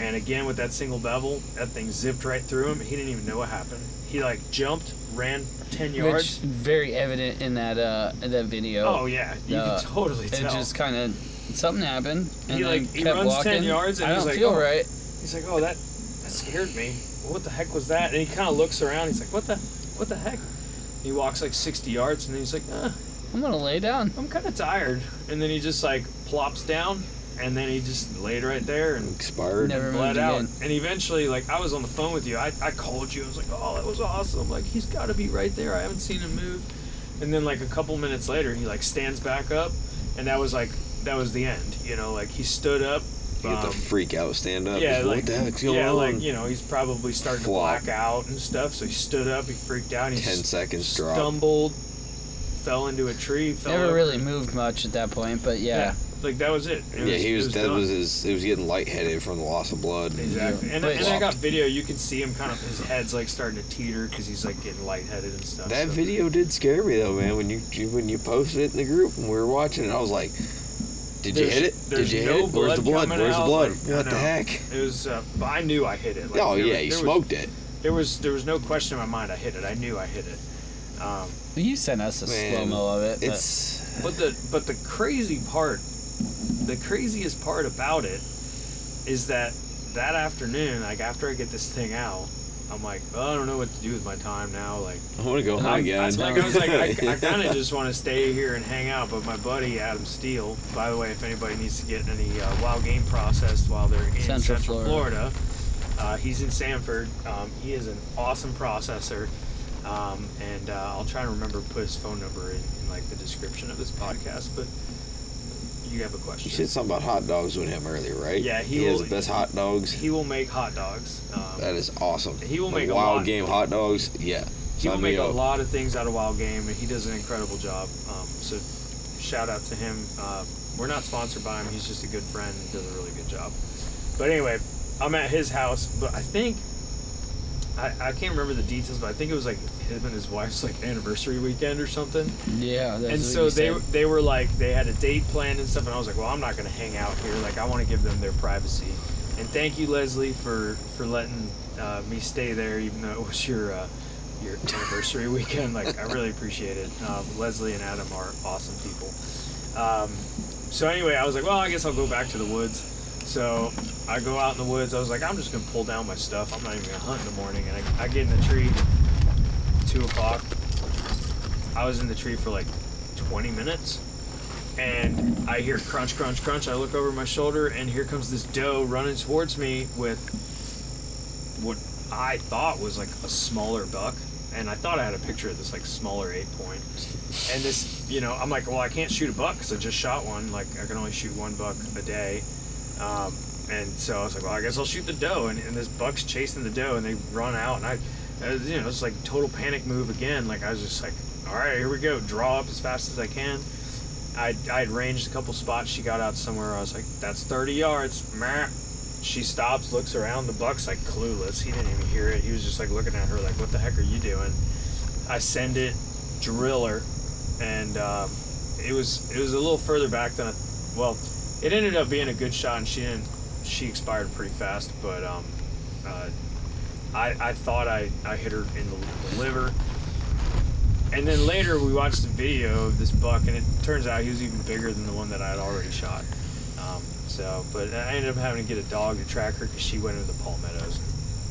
Speaker 2: And again with that single bevel, that thing zipped right through him. He didn't even know what happened. He like jumped, ran ten
Speaker 3: which
Speaker 2: yards.
Speaker 3: very evident in that uh in that video.
Speaker 2: Oh yeah, you
Speaker 3: Uh,
Speaker 2: can totally
Speaker 3: it
Speaker 2: tell.
Speaker 3: just kind of something happened and
Speaker 2: He, like, he
Speaker 3: kept
Speaker 2: runs 10 yards and
Speaker 3: I
Speaker 2: he's
Speaker 3: don't
Speaker 2: like,
Speaker 3: feel
Speaker 2: "Oh."
Speaker 3: right.
Speaker 2: He's like, oh that that scared me. What the heck was that? And he kind of looks around. He's like, what the what the heck? He walks like 60 yards and then he's like, uh,
Speaker 3: I'm gonna lay down.
Speaker 2: I'm kind of tired. And then he just like plops down and then he just laid right there and
Speaker 4: Expired.
Speaker 3: Never
Speaker 2: bled out.
Speaker 3: again.
Speaker 2: And eventually, like I was on the phone with you, I, I called you. I was like, "Oh, that was awesome! Like he's got to be right there. I haven't seen him move." And then like a couple minutes later, he like stands back up, and that was like that was the end. You know, like he stood up.
Speaker 4: You get the
Speaker 2: um,
Speaker 4: freak out, stand up.
Speaker 2: yeah,
Speaker 4: just,
Speaker 2: like
Speaker 4: what the heck's going
Speaker 2: yeah,
Speaker 4: on?
Speaker 2: like you know, he's probably starting
Speaker 4: Flop.
Speaker 2: to black out and stuff. So he stood up, he freaked out, and he
Speaker 4: 10
Speaker 2: s-
Speaker 4: seconds drop.
Speaker 2: stumbled, fell into a tree, fell
Speaker 3: Never
Speaker 2: over.
Speaker 3: really moved much at that point, but yeah.
Speaker 2: Yeah, like that was it. It
Speaker 4: yeah, he was.
Speaker 2: it
Speaker 4: that
Speaker 2: done.
Speaker 4: was his. He was getting lightheaded from the loss of blood.
Speaker 2: Exactly, and, and I got video. You can see him kind of his head's like starting to teeter because he's like getting lightheaded and stuff.
Speaker 4: That
Speaker 2: so.
Speaker 4: video did scare me though, man. When you you- when you posted it in the group and we were watching it, I was like, "Did you hit it? Did you
Speaker 2: no
Speaker 4: hit it? Where's the
Speaker 2: blood
Speaker 4: blood? Where's the blood?
Speaker 2: like,
Speaker 4: what the heck?"
Speaker 2: It was, uh, but I knew I hit it. Like,
Speaker 4: oh yeah,
Speaker 2: was-
Speaker 4: he
Speaker 2: there
Speaker 4: smoked it.
Speaker 2: There was there was no question in my mind. I hit it. I knew I hit it. Um,
Speaker 3: You sent us a
Speaker 4: Man,
Speaker 3: slow mo of it. but-
Speaker 4: It's
Speaker 2: But the but the crazy part, the craziest part about it, is that that afternoon, like after I get this thing out, I'm like, oh, I don't know what to do with my time now. Like,
Speaker 4: I want to go home again.
Speaker 2: I, like I was like, I, I kind of just want to stay here and hang out. But my buddy Adam Steele, by the way, if anybody needs to get any uh, wild game processed while they're in
Speaker 3: Central
Speaker 2: Central,
Speaker 3: Florida.
Speaker 2: Florida, uh, he's in Sanford. Um, he is an awesome processor. Um, and uh, I'll try and remember to put his phone number in, in like the description of this podcast. But you have a question.
Speaker 4: you said something about hot dogs with him earlier, right?
Speaker 2: Yeah, he
Speaker 4: he has the best hot dogs.
Speaker 2: He will make hot dogs. Um,
Speaker 4: that is awesome.
Speaker 2: He will
Speaker 4: Like
Speaker 2: make a
Speaker 4: wild game hot dogs. Yeah,
Speaker 2: he will make a
Speaker 4: up.
Speaker 2: lot of things out of wild game, and he does an incredible job. Um, so, shout out to him. Uh, we're not sponsored by him. He's just a good friend and does a really good job. But anyway, I'm at his house, but I think I, I can't remember the details, but I think it was like him and his wife's like anniversary weekend or something.
Speaker 3: yeah, that's
Speaker 2: and so they
Speaker 3: said.
Speaker 2: they were like they had a date planned and stuff, and I was like, well, I'm not gonna hang out here. Like I want to give them their privacy. And thank you, Leslie, for for letting uh, me stay there, even though it was your uh, your anniversary weekend. Like I really appreciate it. Um, Leslie and Adam are awesome people. Um, so anyway, I was like, well, I guess I'll go back to the woods. So I go out in the woods. I was like, I'm just gonna pull down my stuff. I'm not even gonna hunt in the morning. And I, I get in the tree, two o'clock. I was in the tree for like 20 minutes, and I hear crunch, crunch, crunch. I look over my shoulder, and here comes this doe running towards me with what I thought was like a smaller buck. And I thought I had a picture of this like smaller eight point. And this, you know, I'm like, well, I can't shoot a buck because I just shot one. Like, I can only shoot one buck a day. Um, and so I was like, well, I guess I'll shoot the doe. And, and this buck's chasing the doe, and they run out. And I, uh, you know, it's like total panic move again. Like, I was just like, all right, here we go. Draw up as fast as I can. I I had ranged a couple spots. She got out somewhere. I was like, that's 30 yards. Meh. She stops, looks around. The buck's like clueless. He didn't even hear it. He was just like looking at her, like, what the heck are you doing? I send it, drill her, and um, it was it was a little further back than I, well, it ended up being a good shot, and she didn't. She expired pretty fast, but um, uh, I I thought I I hit her in the, the liver. And then later we watched the video of this buck, and it turns out he was even bigger than the one that I had already shot. Um, so, but I ended up having to get a dog to track her because she went into the palmettos.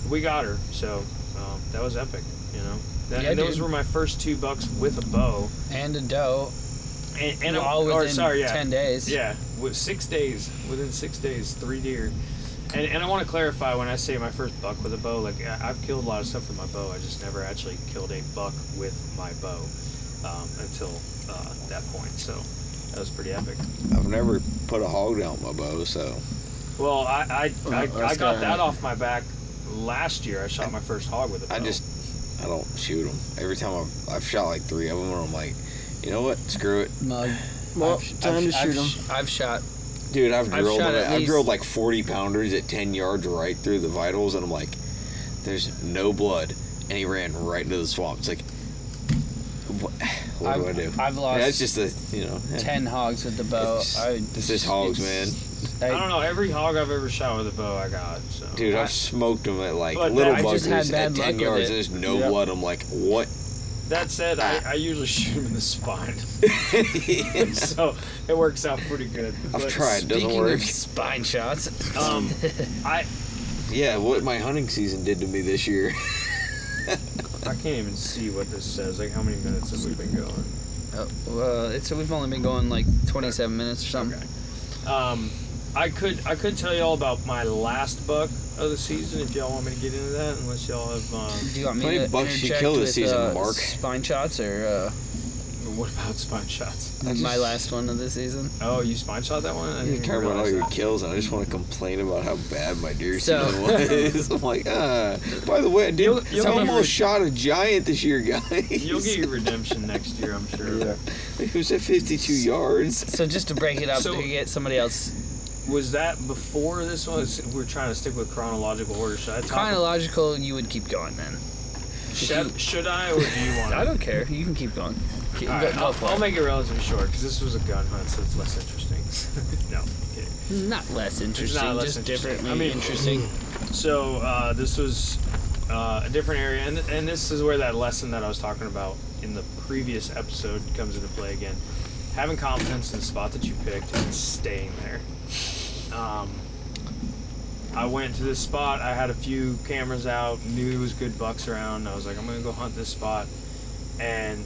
Speaker 2: We got her, so um, that was epic. You know, that,
Speaker 3: Yeah,
Speaker 2: and those
Speaker 3: dude.
Speaker 2: were my first two bucks with a bow,
Speaker 3: and a doe.
Speaker 2: And, and
Speaker 3: all
Speaker 2: a, or,
Speaker 3: within
Speaker 2: sorry, yeah,
Speaker 3: ten days.
Speaker 2: yeah, with six days, within six days, three deer. And, and I want to clarify when I say my first buck with a bow, like I- I've killed a lot of stuff with my bow. I just never actually killed a buck with my bow um, until uh, that point. So that was pretty epic.
Speaker 4: I've never put a hog down with my bow, so
Speaker 2: Well, I I, I,
Speaker 5: Well,
Speaker 2: I got that off my back last year. I shot my first hog with a bow.
Speaker 4: I just I don't shoot them. Every time I've, I've shot like three of them, and I'm like, you know what? Screw it,
Speaker 3: Mug.
Speaker 5: Well,
Speaker 3: I've,
Speaker 5: time
Speaker 3: I've,
Speaker 5: to shoot
Speaker 3: I've,
Speaker 5: them.
Speaker 3: I've shot.
Speaker 4: dude. I've
Speaker 3: I've
Speaker 4: drilled
Speaker 3: shot at
Speaker 4: I've
Speaker 3: least-
Speaker 4: drilled like 40 pounders at 10 yards right through the vitals, and I'm like, there's no blood, and he ran right into the swamp. It's like, what, what do I
Speaker 3: I've-
Speaker 4: do?
Speaker 3: I've lost
Speaker 4: Yeah, just a you know.
Speaker 3: Ten hogs with the bow.
Speaker 4: It's-
Speaker 3: I,
Speaker 4: It's just hogs, man.
Speaker 2: I don't know. Every hog I've ever shot with a bow, I got. So
Speaker 4: Dude,
Speaker 3: I-
Speaker 4: I've smoked them at like little
Speaker 3: I
Speaker 4: buggers at 10 yards, there's no
Speaker 5: Yep.
Speaker 4: blood. I'm like, what?
Speaker 2: That said, I, I usually shoot him in the spine, so it works out pretty good.
Speaker 4: I've
Speaker 2: But,
Speaker 4: tried. Doesn't
Speaker 3: Speaking
Speaker 4: work.
Speaker 3: of spine shots,
Speaker 2: Um, I
Speaker 4: Yeah, what my hunting season did to me this year.
Speaker 2: I can't even see what this says. Like, how many minutes have we been going?
Speaker 3: oh, well, it's we've only been going like 27 minutes or something.
Speaker 2: Okay. Um, I could I could tell you all about my last buck of the season if y'all want me to get into that. Unless y'all have. Um,
Speaker 3: Do you want me
Speaker 4: How many
Speaker 3: to
Speaker 4: bucks you
Speaker 3: interject
Speaker 4: kill this
Speaker 3: with,
Speaker 4: season,
Speaker 3: uh,
Speaker 4: Mark?
Speaker 3: Spine shots or uh,
Speaker 2: what about spine shots?
Speaker 4: I just-
Speaker 3: my last one of the season?
Speaker 2: Oh, you spine shot that one? I
Speaker 4: You
Speaker 2: didn't
Speaker 4: talk about all
Speaker 2: realize
Speaker 4: your
Speaker 2: that.
Speaker 4: kills, and I just want to complain about how bad my deer
Speaker 3: So-
Speaker 4: season was. I'm like, ah. By the way, I did
Speaker 2: You'll- you'll
Speaker 4: I almost
Speaker 2: your-
Speaker 4: shot a giant this year, guys.
Speaker 2: You'll get your redemption next year, I'm sure.
Speaker 5: Yeah.
Speaker 4: It was at 52 yards.
Speaker 3: So just to break it up,
Speaker 2: So-
Speaker 3: to get somebody else
Speaker 2: Was that before this one? We're trying to stick with chronological order. Should I talk?
Speaker 3: chronological, you would keep going then.
Speaker 2: should, should I, or do you want?
Speaker 3: I don't care. You can keep going. Keep,
Speaker 2: All
Speaker 3: go,
Speaker 2: I'll, I'll make it relatively short because this was a gun hunt, so it's less interesting. no, kidding.
Speaker 3: Not less interesting, Not
Speaker 2: less
Speaker 3: just
Speaker 2: interesting.
Speaker 3: differently
Speaker 2: I mean-
Speaker 3: interesting.
Speaker 2: So uh, this was uh, a different area, and and this is where that lesson that I was talking about in the previous episode comes into play again. Having confidence in the spot that you picked and staying there. Um, I went to this spot. I had a few cameras out, knew there was good bucks around. I was like, I'm gonna go hunt this spot, and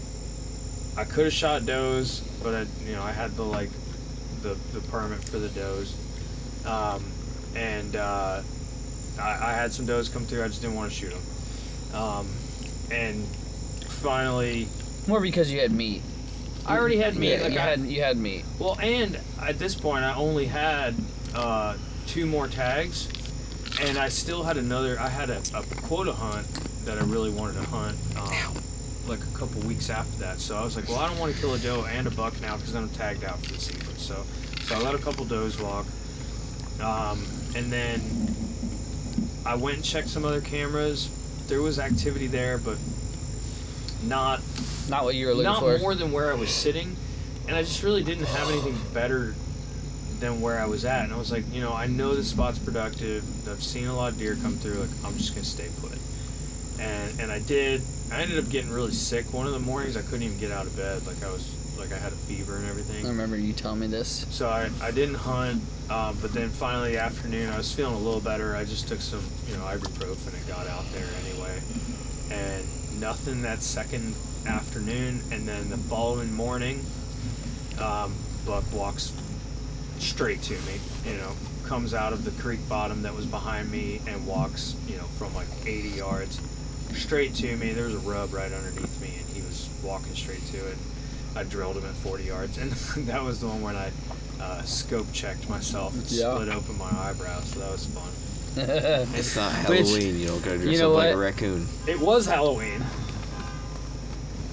Speaker 2: I could have shot does, but I, you know, I had the like the the permit for the does, um, and uh, I, I had some does come through. I just didn't want to shoot them, um, and finally,
Speaker 3: More because you had meat.
Speaker 2: I already had meat.
Speaker 3: Yeah,
Speaker 2: like
Speaker 3: you
Speaker 2: I,
Speaker 3: had you had meat.
Speaker 2: well, and at this point, I only had uh, two more tags, and I still had another. I had a, a quota hunt that I really wanted to hunt, um, like a couple weeks after that. So I was like, well, I don't want to kill a doe and a buck now because then I'm tagged out for the season. So, so I let a couple does walk, um, and then I went and checked some other cameras. There was activity there, but not
Speaker 3: Not what you were looking
Speaker 2: not
Speaker 3: for.
Speaker 2: Not more than where I was sitting, and I just really didn't have anything better than where I was at. And I was like, you know, I know this spot's productive. I've seen a lot of deer come through. Like, I'm just gonna stay put. And and I did. I ended up getting really sick. One of the mornings, I couldn't even get out of bed. Like I was like I had a fever and everything.
Speaker 3: I remember you telling me this.
Speaker 2: So I, I didn't hunt, um, but then finally the afternoon I was feeling a little better. I just took some you know ibuprofen and got out there anyway, and nothing that second afternoon. And then the following morning, um, Buck walks straight to me. You know, comes out of the creek bottom that was behind me and walks you know from like 80 yards straight to me. There was a rub right underneath me, and he was walking straight to it. I drilled him at 40 yards, and that was the one when I uh, scope checked myself and
Speaker 3: Yeah.
Speaker 2: split open my eyebrows, so that was fun.
Speaker 4: It's not
Speaker 3: Which-
Speaker 4: Halloween. you don't gotta dress
Speaker 3: you know
Speaker 4: up like a raccoon.
Speaker 2: It was Halloween.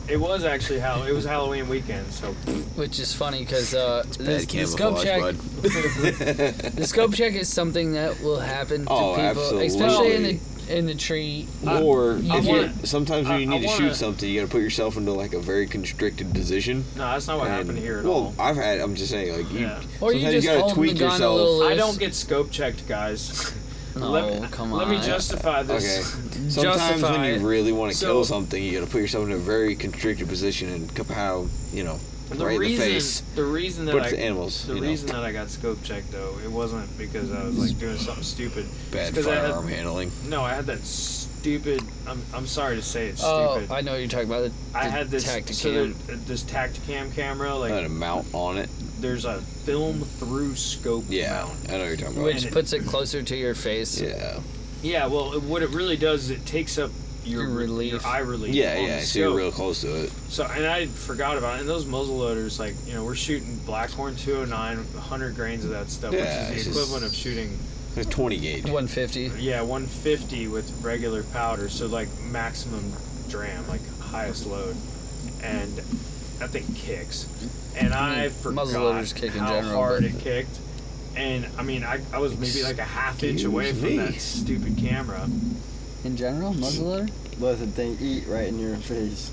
Speaker 2: It was actually Hall. It was Halloween weekend, so
Speaker 3: Which is funny because uh, this, the scope check, the scope check is something that will happen to
Speaker 4: Oh,
Speaker 3: people, especially in the in the tree.
Speaker 4: or
Speaker 3: I
Speaker 4: if
Speaker 2: wanna-
Speaker 4: you sometimes when
Speaker 2: I-
Speaker 4: you
Speaker 2: I
Speaker 4: need to
Speaker 2: wanna-
Speaker 4: shoot something, you gotta put yourself into like a very constricted position.
Speaker 2: no, that's not what
Speaker 4: And-
Speaker 2: happened here at
Speaker 4: well,
Speaker 2: all.
Speaker 4: I've had. I'm just saying, like you.
Speaker 2: Yeah.
Speaker 3: Or you
Speaker 4: sometimes
Speaker 3: just
Speaker 4: gotta tweak yourself.
Speaker 3: a little loose.
Speaker 2: I don't get scope checked, guys.
Speaker 3: No,
Speaker 2: let, oh,
Speaker 3: come
Speaker 2: Let me
Speaker 3: on.
Speaker 2: justify
Speaker 4: Okay.
Speaker 2: this.
Speaker 4: Sometimes
Speaker 3: Justify
Speaker 4: when you really want to
Speaker 2: So-
Speaker 4: kill something, you gotta put yourself in a very constricted position and kapow, you know,
Speaker 2: The
Speaker 4: right in the
Speaker 2: reason,
Speaker 4: face.
Speaker 2: the reason that
Speaker 4: But
Speaker 2: I,
Speaker 4: it's the animals,
Speaker 2: the
Speaker 4: you know.
Speaker 2: reason that I got scope checked though, it wasn't because I was like doing something stupid.
Speaker 4: Bad
Speaker 2: It's 'cause I had-
Speaker 4: firearm handling.
Speaker 2: No, I had that stupid. I'm, I'm sorry to say it's
Speaker 3: Oh,
Speaker 2: stupid.
Speaker 3: I know what you're talking about. The,
Speaker 2: I had this
Speaker 3: Tacticam.
Speaker 2: so there, this Tacticam camera. Like
Speaker 4: I had a mount on it.
Speaker 2: There's a film through scope
Speaker 4: Yeah,
Speaker 2: mount.
Speaker 4: I know what you're talking about.
Speaker 3: which
Speaker 2: it-
Speaker 3: puts it closer to your face.
Speaker 4: yeah,
Speaker 2: Yeah, well, it- what it really does is it takes up your,
Speaker 3: Your
Speaker 2: re-
Speaker 3: relief.
Speaker 2: your eye relief.
Speaker 4: yeah,
Speaker 2: on
Speaker 4: yeah.
Speaker 2: The
Speaker 4: So you're
Speaker 2: scope.
Speaker 4: real close to it.
Speaker 2: So, and I forgot about it. And those muzzle loaders, like, you know, we're shooting Blackhorn 209, 100 grains of that stuff,
Speaker 4: Yeah,
Speaker 2: which
Speaker 4: it's
Speaker 2: is the
Speaker 4: just-
Speaker 2: equivalent of shooting,
Speaker 4: It's 20 gauge.
Speaker 3: 150.
Speaker 2: yeah, 150 with regular powder. So, like, maximum dram, like, highest load. And that thing kicks. And I,
Speaker 3: mean,
Speaker 2: forgot
Speaker 3: muzzle loaders kick in
Speaker 2: how
Speaker 3: general,
Speaker 2: hard
Speaker 3: but-
Speaker 2: it kicked. And, I mean, I, I was maybe like a half inch away
Speaker 4: Excuse
Speaker 2: from that stupid camera.
Speaker 3: In general, muzzleloader.
Speaker 5: Let the thing eat right in your face.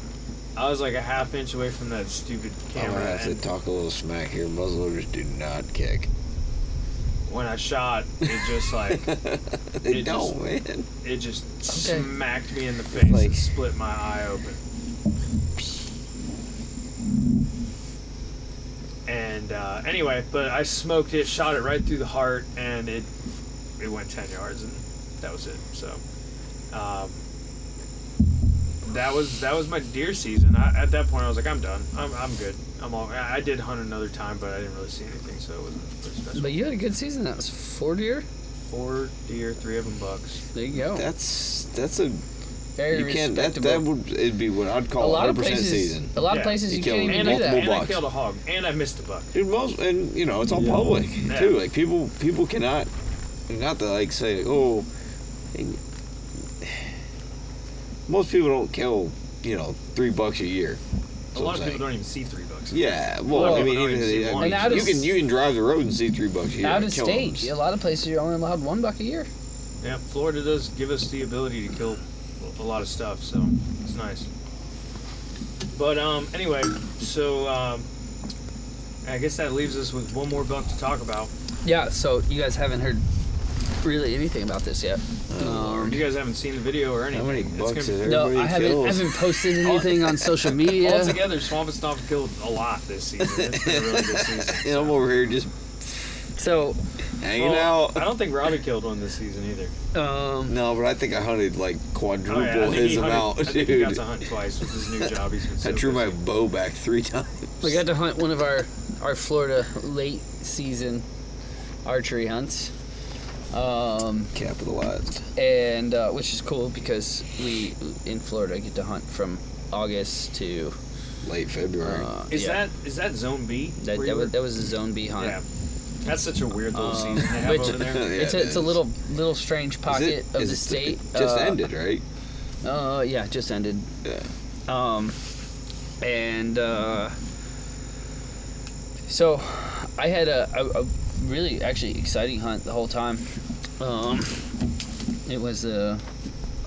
Speaker 2: I was like a half inch away from that stupid camera.
Speaker 4: I'm
Speaker 2: camera.
Speaker 4: gonna have to talk a little smack here. Muzzleloaders do not kick.
Speaker 2: when I shot, it just like
Speaker 4: they
Speaker 2: It
Speaker 4: don't,
Speaker 2: just-
Speaker 4: man.
Speaker 2: it just
Speaker 3: Okay.
Speaker 2: smacked me in the face
Speaker 4: Like-
Speaker 2: and split my eye open. And uh, anyway, but I smoked it, shot it right through the heart, and it it went ten yards, and that was it. So um, that was that was my deer season. I, at that point, I was like, I'm done. I'm, I'm good. I'm all. I I did hunt another time, but I didn't really see anything, so it wasn't really special.
Speaker 3: But you had a good season. That was four deer.
Speaker 2: Four deer, three of them bucks.
Speaker 3: There you go.
Speaker 4: That's that's a
Speaker 3: Very
Speaker 4: you can't that
Speaker 3: respectable.
Speaker 4: that would it'd be what I'd
Speaker 3: a
Speaker 4: call
Speaker 3: lot
Speaker 4: 100
Speaker 3: of
Speaker 4: percent
Speaker 3: places.
Speaker 4: season.
Speaker 3: A lot
Speaker 2: Yeah.
Speaker 3: of places
Speaker 4: You
Speaker 3: you,
Speaker 4: kill
Speaker 3: can't even do that.
Speaker 4: multiple
Speaker 2: and I killed a hog, and I missed a buck.
Speaker 4: Dude, most and you know it's all
Speaker 5: Yeah.
Speaker 4: public
Speaker 2: Yeah.
Speaker 4: too. Like people people cannot not to like say oh. Most people don't kill you know three bucks a year.
Speaker 2: A lot of people don't even see three bucks.
Speaker 4: Yeah, well,
Speaker 3: Well,
Speaker 4: I mean, even
Speaker 2: even
Speaker 4: I mean, you
Speaker 3: of
Speaker 4: can you can drive the road and see three bucks a year.
Speaker 3: Out of
Speaker 4: kill
Speaker 3: state,
Speaker 4: 'em.
Speaker 3: a lot of places you're only allowed one buck a year.
Speaker 2: Yeah, Florida does give us the ability to kill a lot of stuff, so it's nice. But um, anyway, so um, I guess that leaves us with one more buck to talk about.
Speaker 3: Yeah. So you guys haven't heard really anything about this yet. Um,
Speaker 2: You guys haven't seen the video or anything.
Speaker 4: How many
Speaker 2: It's
Speaker 4: bucks
Speaker 2: gonna
Speaker 4: is
Speaker 2: be-
Speaker 4: there?
Speaker 3: no, I haven't,
Speaker 4: kills.
Speaker 3: haven't posted anything on social media.
Speaker 2: Altogether, Swamp and Stomp killed a lot this season. It's been a really good season.
Speaker 4: And I'm over here just
Speaker 3: So,
Speaker 4: hanging
Speaker 2: Well,
Speaker 4: out.
Speaker 2: I don't think Robbie killed one this season either.
Speaker 3: um,
Speaker 4: No, but I think I hunted like quadruple
Speaker 2: Oh, yeah,
Speaker 4: his
Speaker 2: he hunted-
Speaker 4: amount,
Speaker 2: I think he got to hunt twice with his new job. He's been so
Speaker 4: I drew my bow back three times.
Speaker 3: we got to hunt one of our our Florida late season archery hunts. Um,
Speaker 4: capitalized.
Speaker 3: and uh, which is cool because we in Florida get to hunt from August to
Speaker 4: Late February.
Speaker 3: uh,
Speaker 2: Is
Speaker 3: yeah.
Speaker 2: that is that Zone B?
Speaker 3: that that
Speaker 2: you
Speaker 3: was, that was a zone B hunt.
Speaker 2: yeah. That's such a weird little
Speaker 3: Um,
Speaker 2: season they have
Speaker 3: which-
Speaker 2: over there.
Speaker 4: Yeah,
Speaker 3: it's
Speaker 4: it
Speaker 3: a, it's a little little strange pocket
Speaker 4: it-
Speaker 3: of the
Speaker 4: it-
Speaker 3: state.
Speaker 4: it just
Speaker 3: uh,
Speaker 4: ended, right?
Speaker 3: Uh, yeah, just ended.
Speaker 4: Yeah.
Speaker 3: Um, and uh, so I had a, a, a really actually exciting hunt the whole time. Um, it was uh,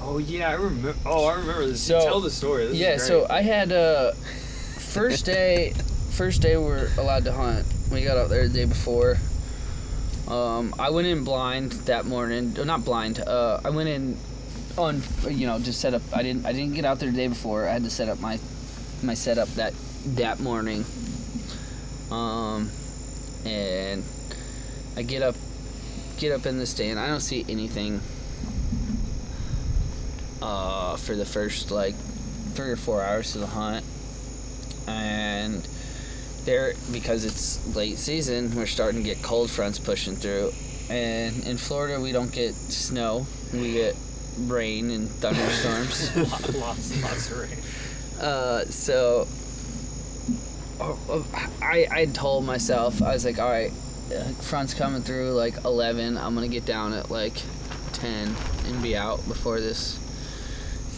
Speaker 2: Oh yeah, I remember. Oh, I remember this.
Speaker 3: So-
Speaker 2: Tell the story. This is
Speaker 3: yeah.
Speaker 2: great.
Speaker 3: So I had uh, first day, first day we're allowed to hunt. We got out there the day before. Um, I went in blind that morning. uh, Not blind. Uh, I went in on you know just set up. I didn't I didn't get out there the day before. I had to set up my my setup that that morning. Um, and I get up get up in the stand. I don't see anything. Uh, for the first like three or four hours of the hunt, and there because it's late season, we're starting to get cold fronts pushing through, and in Florida we don't get snow, we get rain and thunderstorms.
Speaker 2: lots, lots, lots of rain.
Speaker 3: Uh, so oh, oh, I I told myself I was like, all right, front's coming through like 11. I'm gonna get down at like 10 and be out before this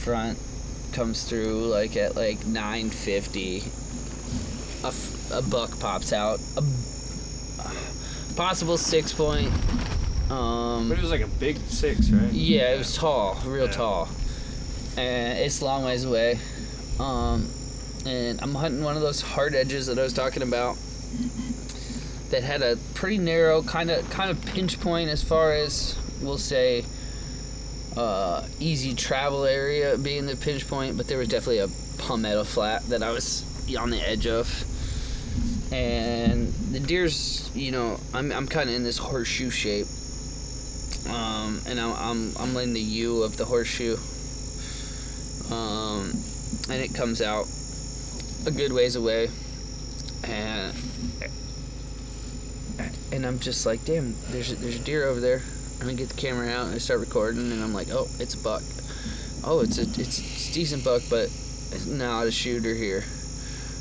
Speaker 3: front comes through like at like 9:50. A, f- a buck pops out. A possible six point. Um,
Speaker 2: But it was like a big six, right?
Speaker 3: yeah, it was tall, real
Speaker 2: Yeah.
Speaker 3: tall, and it's a long ways away. Um, and I'm hunting one of those hard edges that I was talking about that had a pretty narrow kind of kind of pinch point as far as we'll say uh, easy travel area being the pinch point, but there was definitely a palmetto flat that I was on the edge of. And the deer's, you know, I'm, I'm kind of in this horseshoe shape um, and I'm, I'm I'm in the U of the horseshoe, um, and it comes out a good ways away, and and I'm just like, damn, there's a, there's a deer over there. And I get the camera out and I start recording, and I'm like, oh, it's a buck. Oh, it's a it's, it's a decent buck, but not a shooter here.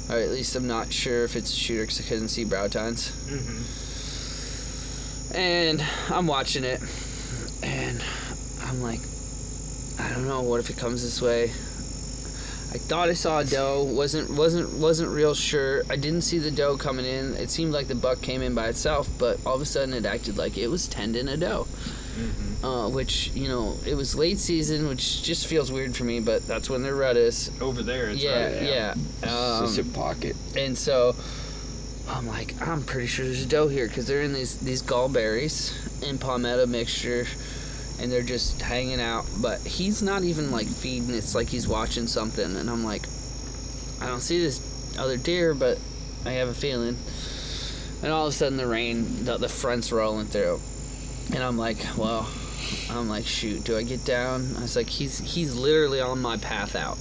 Speaker 3: Or at least I'm not sure if it's a shooter because I couldn't see brow tines
Speaker 2: Mm-hmm.
Speaker 3: and I'm watching it, and I'm like, I don't know. What if it comes this way? I thought I saw a doe. wasn't wasn't wasn't real sure. I didn't see the doe coming in. It seemed like the buck came in by itself, but all of a sudden it acted like it was tending a doe.
Speaker 2: Mm-hmm.
Speaker 3: Uh, which you know it was late season, which just feels weird for me. But that's when their rut is.
Speaker 2: Over there, it's
Speaker 3: yeah,
Speaker 2: right.
Speaker 3: yeah. Um,
Speaker 4: it's just a pocket.
Speaker 3: and so I'm like, I'm pretty sure there's a doe here because they're in these these gallberries and palmetto mixture, and they're just hanging out. But he's not even like feeding. It's like he's watching something, and I'm like, I don't see this other deer, but I have a feeling. And all of a sudden, the rain, the, the front's rolling through, and I'm like, well, I'm like, shoot, do I get down? I was like, he's he's literally on my path out,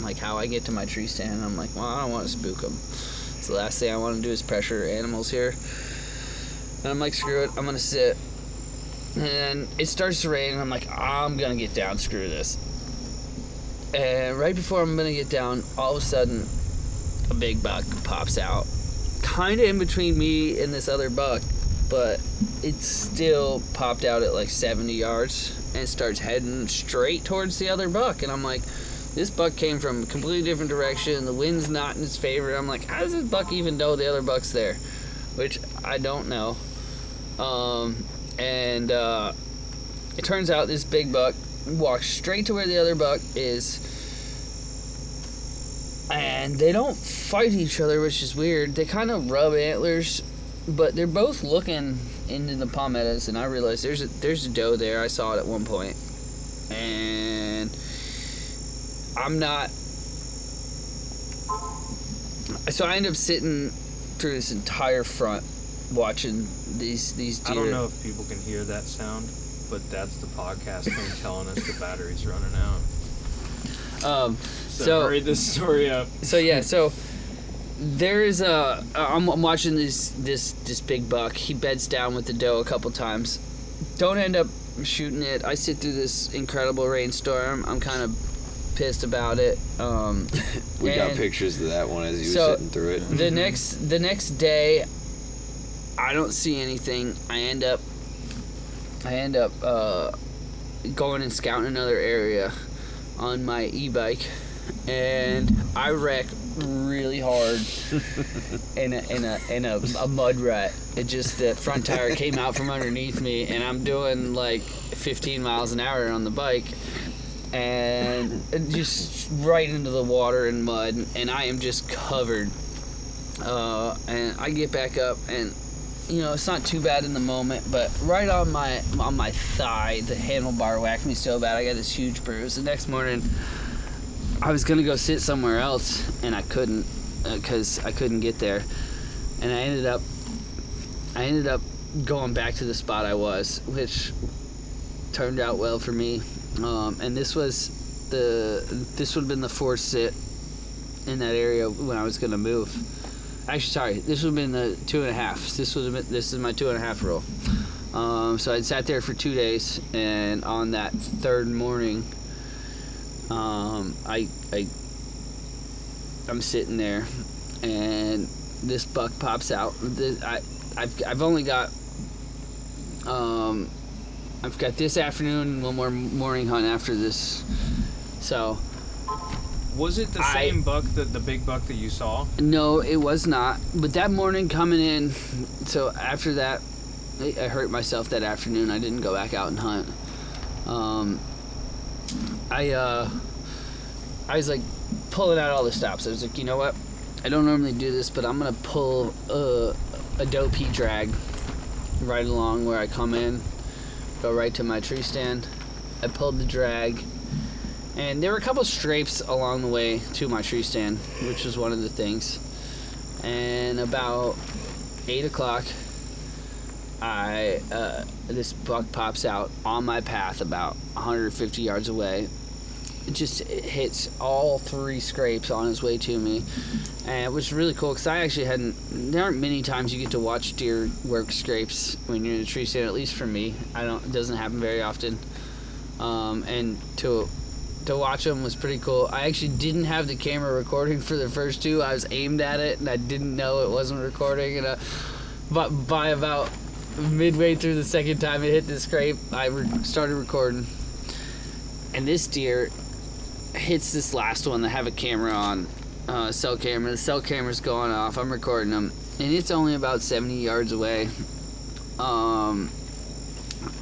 Speaker 3: like how I get to my tree stand. I'm like, well, I don't want to spook him. It's the last thing I want to do is pressure animals here. And I'm like, screw it, I'm gonna sit. And it starts to rain, and I'm like, I'm gonna get down, screw this. And right before I'm gonna get down, all of a sudden, a big buck pops out. Kind of in between me and this other buck, but it still popped out at like 70 yards and starts heading straight towards the other buck. And I'm like, this buck came from a completely different direction. The wind's not in his favor. I'm like, how does this buck even know the other buck's there? Which I don't know. Um, and uh, it turns out this big buck walks straight to where the other buck is. And they don't fight each other, which is weird. They kind of rub antlers, but they're both looking into the palmettos. And I realized there's a there's a doe there. I saw it at one point, and I'm not. So I end up sitting through this entire front, watching these these deer.
Speaker 2: I don't know if people can hear that sound, but that's the podcast thing telling us the battery's running out.
Speaker 3: Um,
Speaker 2: So,
Speaker 3: So-
Speaker 2: hurry this story up.
Speaker 3: so yeah, so there is a. I'm, I'm watching this this this big buck. He beds down with the doe a couple times. Don't end up shooting it. I sit through this incredible rainstorm. I'm kind of pissed about it. Um,
Speaker 4: We got pictures of that one as you
Speaker 3: So-
Speaker 4: were sitting through it.
Speaker 3: the next the next day i don't see anything i end up i end up uh, going and scouting another area on my e-bike and i wreck really hard in a in a in a, a mud rut it just the front tire came out from underneath me and i'm doing like 15 miles an hour on the bike and just right into the water and mud and i am just covered uh, and I get back up, and you know it's not too bad in the moment, but right on my on my thigh, the handlebar whacked me so bad I got this huge bruise. The next morning, I was gonna go sit somewhere else, and I couldn't because I couldn't get there, and I ended up I ended up going back to the spot I was, which turned out well for me. Um, and this was the this would have been the fourth sit in that area when I was gonna move. Actually, sorry, this would have been the two and a half. This been this is my two and a half roll. Um, so I'd sat there for two days, and on that third morning, um, I I I'm sitting there, and this buck pops out. This, I I've I've only got um I've got this afternoon and one more morning hunt after this. So
Speaker 2: Was it the
Speaker 3: I-
Speaker 2: same buck that the big buck that you saw?
Speaker 3: No, it was not. But that morning coming in, so after that, I I hurt myself that afternoon. I didn't go back out and hunt. Um, I uh, I was like pulling out all the stops. I was like, you know what? I don't normally do this, but I'm gonna pull a, a doe pea drag right along where I come in, go right to my tree stand. I pulled the drag, and there were a couple scrapes along the way to my tree stand, which was one of the things. And about eight o'clock, I uh, this buck pops out on my path about 150 yards away. It just it hits all three scrapes on his way to me, and it was really cool because I actually hadn't. There aren't many times you get to watch deer work scrapes when you're in a tree stand. At least for me, I don't. It doesn't happen very often. Um, and to to watch them was pretty cool. I actually didn't have the camera recording for the first two. I was aimed at it and I didn't know it wasn't recording. And uh, but by about midway through the second time it hit the scrape, I re- started recording. And this deer hits this last one that have a camera on, uh, cell camera. The cell camera's going off. I'm recording them, and it's only about 70 yards away. Um,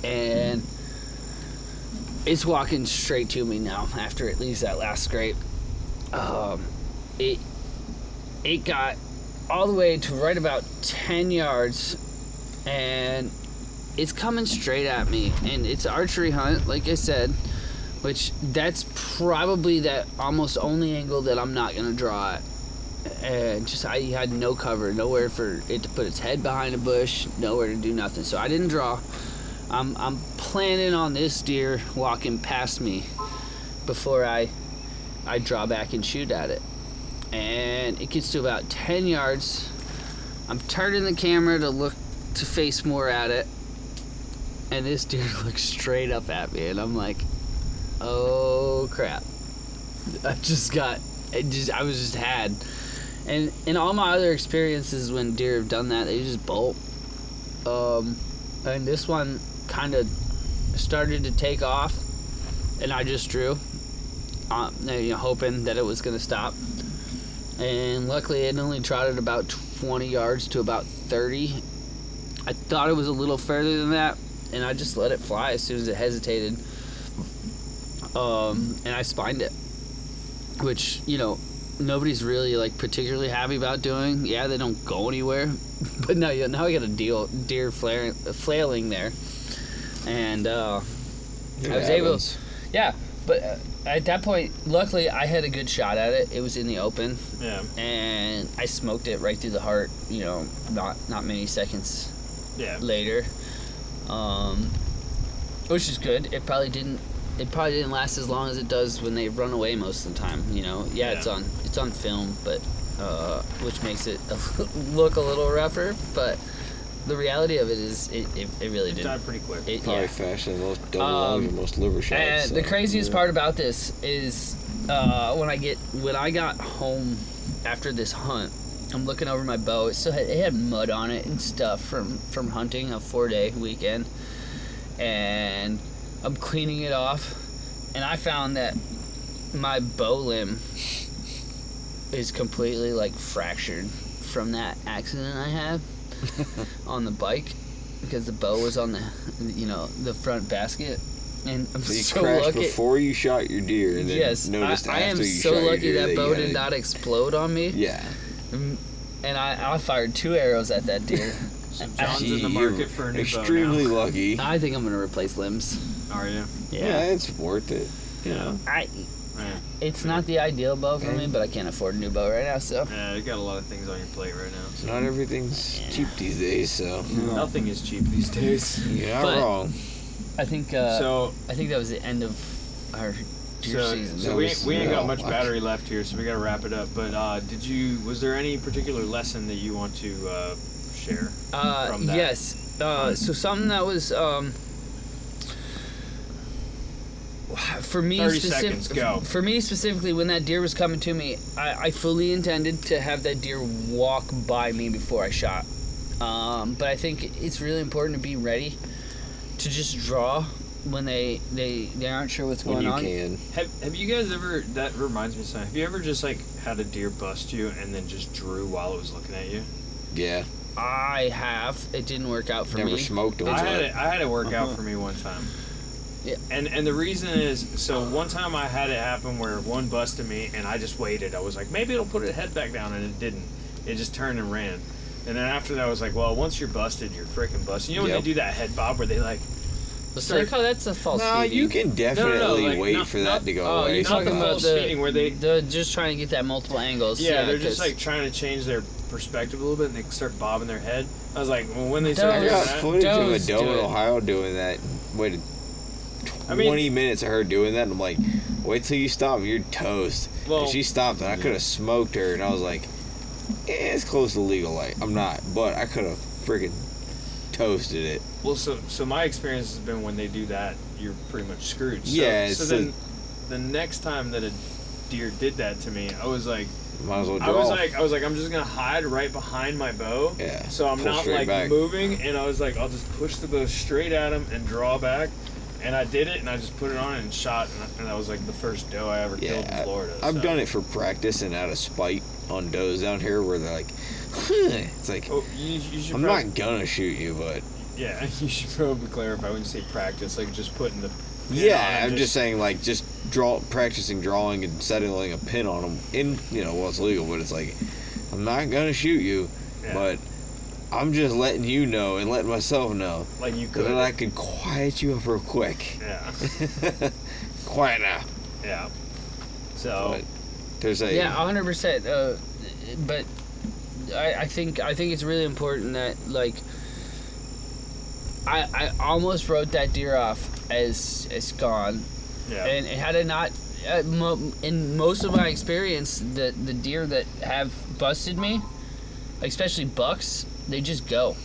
Speaker 3: and it's walking straight to me now after it leaves that last scrape. Um, it it got all the way to right about 10 yards and it's coming straight at me and it's archery hunt like I said which that's probably that almost only angle that I'm not gonna draw at and just I had no cover nowhere for it to put its head behind a bush nowhere to do nothing so I didn't draw I'm, I'm planning on this deer walking past me before I I draw back and shoot at it. and it gets to about 10 yards. I'm turning the camera to look to face more at it, and this deer looks straight up at me, and I'm like, oh crap. I just got, it just, I was just had. And in all my other experiences when deer have done that, they just bolt. Um, and this one kind of started to take off, and I just drew, uh, you know, hoping that it was going to stop. And luckily, it only trotted about 20 yards to about 30. I thought it was a little further than that, and I just let it fly as soon as it hesitated. Um, and I spined it, which you know nobody's really like particularly happy about doing. Yeah, they don't go anywhere, but now you now I got a deal deer flaring, flailing there, and uh, I was able- yeah. But uh, at that point, luckily I had a good shot at it. It was in the open,
Speaker 2: Yeah.
Speaker 3: and I smoked it right through the heart. You know, not not many seconds
Speaker 2: Yeah.
Speaker 3: later, um, which is good. It probably didn't. It probably didn't last as long as it does when they run away most of the time. You know, yeah, it's on it's on film, but uh, which makes it look a little rougher. But the reality of it is, it, it, it really
Speaker 2: It
Speaker 3: didn't.
Speaker 2: died pretty quick.
Speaker 3: It,
Speaker 4: Probably
Speaker 3: yeah.
Speaker 4: faster than most double
Speaker 3: Um,
Speaker 4: lungs most liver shots.
Speaker 3: And
Speaker 4: so,
Speaker 3: the craziest
Speaker 4: yeah.
Speaker 3: part about this is uh, when I get when I got home after this hunt, I'm looking over my bow. It still had, it had mud on it and stuff from from hunting a four day weekend, and I'm cleaning it off, and I found that my bow limb is completely like fractured from that accident I had on the bike because the bow was on the you know the front basket and I'm
Speaker 4: So you
Speaker 3: so
Speaker 4: crashed
Speaker 3: lucky.
Speaker 4: before you shot your deer,
Speaker 3: yes,
Speaker 4: noticed
Speaker 3: I, I am so lucky
Speaker 4: deer
Speaker 3: that bow did not explode on me.
Speaker 4: Yeah,
Speaker 3: And I, I fired two arrows at that deer.
Speaker 2: So John's in the market for a new
Speaker 4: extremely
Speaker 2: bow
Speaker 4: lucky.
Speaker 3: I think I'm gonna replace limbs.
Speaker 2: Are you?
Speaker 4: Yeah.
Speaker 3: Yeah.
Speaker 4: it's worth it. You know,
Speaker 3: I.
Speaker 2: Yeah.
Speaker 3: It's not the ideal bow for me, but I can't afford a new bow right now. So
Speaker 2: Yeah, you got a lot of things on your plate right now. So.
Speaker 4: not everything's cheap these days, so
Speaker 2: Nothing is cheap these days.
Speaker 4: you're not
Speaker 3: But-
Speaker 4: wrong.
Speaker 3: I think uh,
Speaker 2: so,
Speaker 3: I think that was the end of our deer
Speaker 2: so,
Speaker 3: season.
Speaker 2: so we,
Speaker 4: was-
Speaker 2: we ain't got
Speaker 4: yeah.
Speaker 2: much battery left here, so we got to wrap it up. But uh, did you? Was there any particular lesson that you want to uh, share?
Speaker 3: Uh,
Speaker 2: from that.
Speaker 3: yes. Uh, so something that was um, for me
Speaker 2: 30 seconds, go.
Speaker 3: For me specifically, when that deer was coming to me, I, I fully intended to have that deer walk by me before I shot. Um, but I think it's really important to be ready to just draw when they they, they aren't sure what's
Speaker 4: When
Speaker 3: going
Speaker 4: you
Speaker 3: on.
Speaker 4: can.
Speaker 2: Have, have you guys ever? That reminds me of something. Have you ever just like had a deer bust you and then just drew while it was looking at you?
Speaker 4: Yeah,
Speaker 3: I have. It didn't work out for
Speaker 4: never
Speaker 3: me.
Speaker 4: smoked them.
Speaker 2: I
Speaker 4: but-
Speaker 2: had it. I had it work out
Speaker 5: Uh-huh.
Speaker 2: for me one time.
Speaker 3: Yeah.
Speaker 2: And and the reason is so one time I had it happen where one busted me and I just waited. I was like maybe it'll put its head back down and it didn't. It just turned and ran. And then after that I was like, well, once you're busted, you're freaking busted. You know when
Speaker 4: Yep.
Speaker 2: they do that head bob where they like
Speaker 3: It's like, oh, that's a false.
Speaker 4: No,
Speaker 3: feeding.
Speaker 4: you can definitely
Speaker 2: like,
Speaker 4: wait
Speaker 2: not-
Speaker 4: for that
Speaker 2: not-
Speaker 4: to go
Speaker 3: oh,
Speaker 4: away.
Speaker 3: you're
Speaker 2: not
Speaker 3: talking
Speaker 2: the
Speaker 3: about
Speaker 2: false
Speaker 3: the-
Speaker 2: feeding where they
Speaker 3: They're just trying to get that multiple angles.
Speaker 2: yeah, they're
Speaker 3: 'cause-
Speaker 2: just like trying to change their perspective a little bit and they start bobbing their head. I was like, well, when they
Speaker 4: I
Speaker 2: start
Speaker 3: Those-
Speaker 2: doing
Speaker 4: got
Speaker 2: that,
Speaker 4: footage of a
Speaker 3: Does
Speaker 4: doe
Speaker 3: do
Speaker 4: in. Ohio doing that. Waited
Speaker 2: I
Speaker 4: 20
Speaker 2: mean-
Speaker 4: minutes of her doing that, and I'm like, wait till you stop, you're toast.
Speaker 2: Well-
Speaker 4: and she stopped, and I could have smoked her, and I was like, eh, it's close to legal. Like, I'm not, but I could have freaking toasted it.
Speaker 2: Well, so so my experience has been when they do that, you're pretty much screwed. So,
Speaker 4: Yeah,
Speaker 2: So then, the next time that a deer did that to me, I was like,
Speaker 4: Might as well draw.
Speaker 2: I was like, I was like, I'm just gonna hide right behind my bow.
Speaker 4: Yeah,
Speaker 2: So I'm not like
Speaker 4: back.
Speaker 2: moving, and I was like, I'll just push the bow straight at him and draw back. And I did it, and I just put it on and shot, and, and that was like the first doe I ever killed in Florida.
Speaker 4: I've
Speaker 2: so.
Speaker 4: done it for practice and out of spite on does down here where they're like, it's like,
Speaker 2: Oh, you, you should
Speaker 4: I'm
Speaker 2: prob-
Speaker 4: not gonna shoot you, but
Speaker 2: Yeah, you should probably clarify when you say practice, like just putting the. pin
Speaker 4: yeah,
Speaker 2: and
Speaker 4: I'm just saying like just draw practicing drawing and settling a pin on them in you know well it's legal, but it's like I'm not gonna shoot you,
Speaker 2: Yeah.
Speaker 4: but I'm just letting you know and letting myself know
Speaker 2: like you
Speaker 4: so
Speaker 2: could.
Speaker 4: that I could quiet you up real quick.
Speaker 2: Yeah,
Speaker 4: Quiet now.
Speaker 2: yeah. So
Speaker 4: But there's a
Speaker 3: Yeah, hundred percent. Uh, but I, I think I think it's really important that like I I almost wrote that deer off as as gone,
Speaker 2: yeah.
Speaker 3: and had it not uh, mo- in most of my experience, the the deer that have busted me, especially bucks, they just go.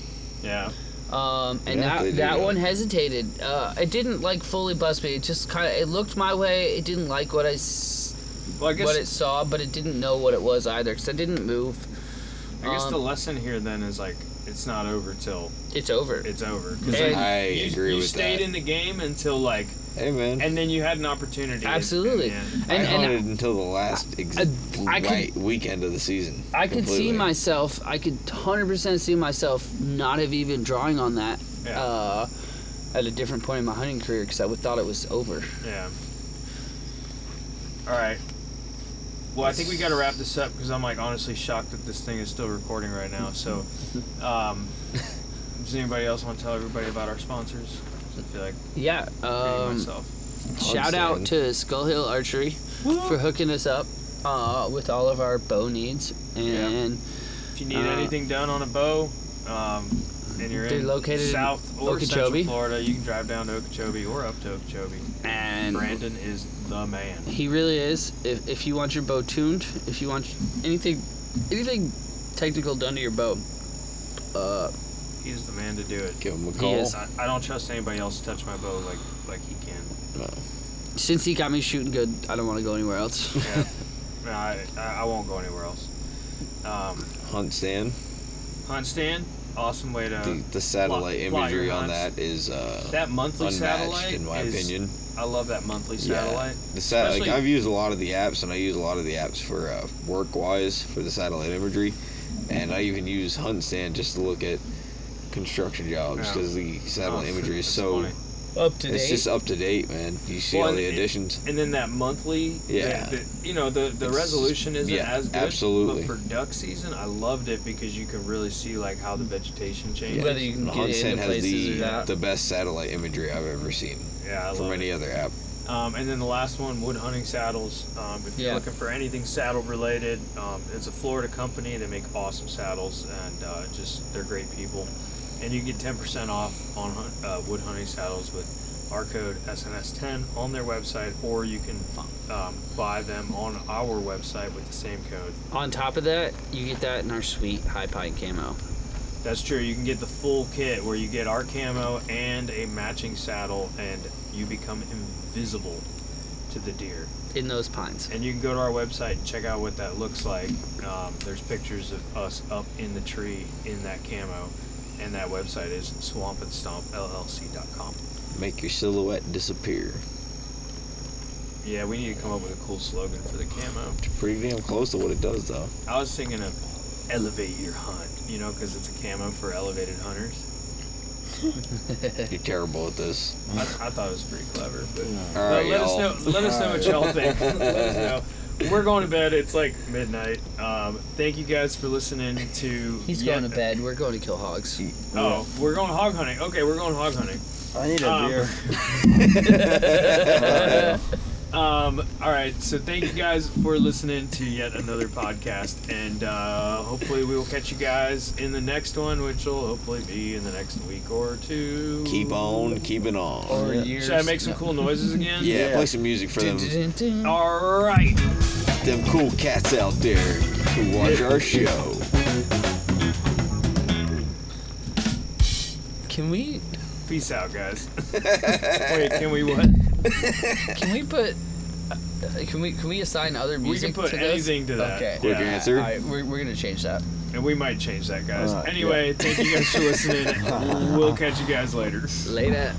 Speaker 2: Yeah.
Speaker 3: Um, and
Speaker 4: Yeah,
Speaker 3: that that
Speaker 4: that.
Speaker 3: one hesitated. Uh, it didn't like fully bust me. It just kind of it looked my way. It didn't like what I s-
Speaker 2: Well, I guess
Speaker 3: what it saw, but it didn't know what it was either because I didn't move.
Speaker 2: I guess
Speaker 3: um,
Speaker 2: the lesson here then is like it's not over till
Speaker 3: It's over.
Speaker 2: it's over. 'Cause,
Speaker 3: Hey,
Speaker 2: like,
Speaker 4: I
Speaker 2: you,
Speaker 4: agree
Speaker 2: you
Speaker 4: with
Speaker 2: stayed in the game until like,
Speaker 4: Hey man,
Speaker 2: and then you had an opportunity.
Speaker 3: Absolutely.
Speaker 2: at the end.
Speaker 4: I
Speaker 3: and, and
Speaker 4: until the last ex-
Speaker 3: I- I could-
Speaker 4: weekend of the season.
Speaker 3: I could see myself. I could hundred percent see myself not have even drawing on that
Speaker 2: Yeah.
Speaker 3: uh, at a different point in my hunting career because I would thought it was over.
Speaker 2: Yeah. All right. Well, I think we got to wrap this up because I'm like honestly shocked that this thing is still recording right now. So, um, does anybody else want to tell everybody about our sponsors? I feel like
Speaker 3: Yeah.
Speaker 2: repeating
Speaker 3: Um,
Speaker 2: myself.
Speaker 3: shout out to Skull Hill Archery for hooking us up uh, with all of our bow needs and.
Speaker 2: If you need
Speaker 3: uh,
Speaker 2: anything done on a bow, um, and you're
Speaker 3: They're
Speaker 2: in
Speaker 3: located in
Speaker 2: South or Central
Speaker 3: Okeechobee.
Speaker 2: Florida, you can drive down to Okeechobee or up to Okeechobee.
Speaker 3: And
Speaker 2: Brandon is the man.
Speaker 3: he really is. If, if you want your bow tuned, if you want anything, anything technical done to your bow, uh,
Speaker 2: He's the man to do it.
Speaker 4: Give him a
Speaker 3: He
Speaker 4: call.
Speaker 3: is.
Speaker 2: I, I don't trust anybody else to touch my bow like like he can.
Speaker 3: since he got me shooting good, I don't want to go anywhere else.
Speaker 2: Yeah. no, I, I I won't go anywhere else. Um,
Speaker 4: HuntStand.
Speaker 2: hunt stand, awesome way to.
Speaker 4: The, the satellite
Speaker 2: your
Speaker 4: imagery on
Speaker 2: hunts.
Speaker 4: that is uh,
Speaker 2: that monthly
Speaker 4: unmatched
Speaker 2: satellite,
Speaker 4: in my
Speaker 2: is-
Speaker 4: opinion.
Speaker 2: I love that monthly
Speaker 4: Yeah.
Speaker 2: satellite.
Speaker 4: The sat- like I've used a lot of the apps, and I use a lot of the apps for uh, work wise for the satellite imagery, and I even use HuntStand just to look at construction jobs
Speaker 2: Yeah.
Speaker 4: because the satellite
Speaker 2: Oh,
Speaker 4: imagery is so.
Speaker 2: funny.
Speaker 3: Up to
Speaker 4: It's just up to date, man. You see
Speaker 2: Well,
Speaker 4: all the
Speaker 2: and-
Speaker 4: additions.
Speaker 2: And then that monthly,
Speaker 4: Yeah.
Speaker 2: the, the, you know, the the
Speaker 4: It's-
Speaker 2: resolution isn't
Speaker 4: yeah,
Speaker 2: as good.
Speaker 4: absolutely.
Speaker 2: But for duck season, I loved it because you can really see like how the vegetation changes.
Speaker 3: Whether you can get into
Speaker 4: has
Speaker 3: places
Speaker 4: the
Speaker 3: or not.
Speaker 4: the best satellite imagery I've ever seen
Speaker 2: yeah, I
Speaker 4: from
Speaker 2: love
Speaker 4: any
Speaker 2: it.
Speaker 4: other app.
Speaker 2: Um, and then the last one, wood hunting saddles. Um, if you're
Speaker 3: Yeah.
Speaker 2: looking for anything saddle related, um, it's a Florida company. They make awesome saddles, and uh, just they're great people. And you get 10% off on uh, wood hunting saddles with our code SNS10 on their website, or you can um, buy them on our website with the same code.
Speaker 3: On top of that, you get that in our sweet high pine camo.
Speaker 2: That's true. You can get the full kit where you get our camo and a matching saddle, and you become invisible to the deer.
Speaker 3: in those pines.
Speaker 2: And you can go to our website and check out what that looks like. Um, there's pictures of us up in the tree in that camo, and that website is swampnstompllc.com.
Speaker 4: Make your silhouette disappear.
Speaker 2: Yeah, we need to come up with a cool slogan for the camo.
Speaker 4: Pretty damn close to what it does, though.
Speaker 2: I was thinking of elevate your hunt, you know, because it's a camo for elevated hunters.
Speaker 4: You're terrible at this.
Speaker 2: I, I thought it was pretty clever, but
Speaker 4: All
Speaker 2: let, let us
Speaker 4: y'all.
Speaker 2: know. Let us know what y'all think. let us know. We're going to bed. It's like midnight. Um, thank you guys for listening to.
Speaker 3: He's
Speaker 2: yet-
Speaker 3: going to bed. We're going to kill hogs.
Speaker 2: Oh, we're going hog hunting. Okay, we're going hog hunting.
Speaker 5: I need a
Speaker 2: Um,
Speaker 5: beer.
Speaker 2: Um, all right, so thank you guys for listening to yet another podcast, and uh, hopefully we will catch you guys in the next one, which will hopefully be in the next week or two.
Speaker 4: Keep on keeping on.
Speaker 3: Or
Speaker 5: Yeah.
Speaker 3: years.
Speaker 2: Should I make some cool noises again?
Speaker 4: yeah,
Speaker 5: Yeah.
Speaker 4: play some music for them,
Speaker 3: Dun-dun-dun-dun.
Speaker 2: All right.
Speaker 4: them cool cats out there who watch our show.
Speaker 3: Can we
Speaker 2: Peace out, guys. Wait, can we what?
Speaker 3: can we put uh, can we can we assign other
Speaker 2: We
Speaker 3: music
Speaker 2: can put
Speaker 3: to this?
Speaker 2: anything to that.
Speaker 3: Okay.
Speaker 4: Quick
Speaker 2: Yeah.
Speaker 4: answer.
Speaker 3: All right, we're, we're gonna change that.
Speaker 2: And we might change that, guys.
Speaker 5: Uh,
Speaker 2: anyway, thank you guys for listening. we'll catch you guys later.
Speaker 3: Later.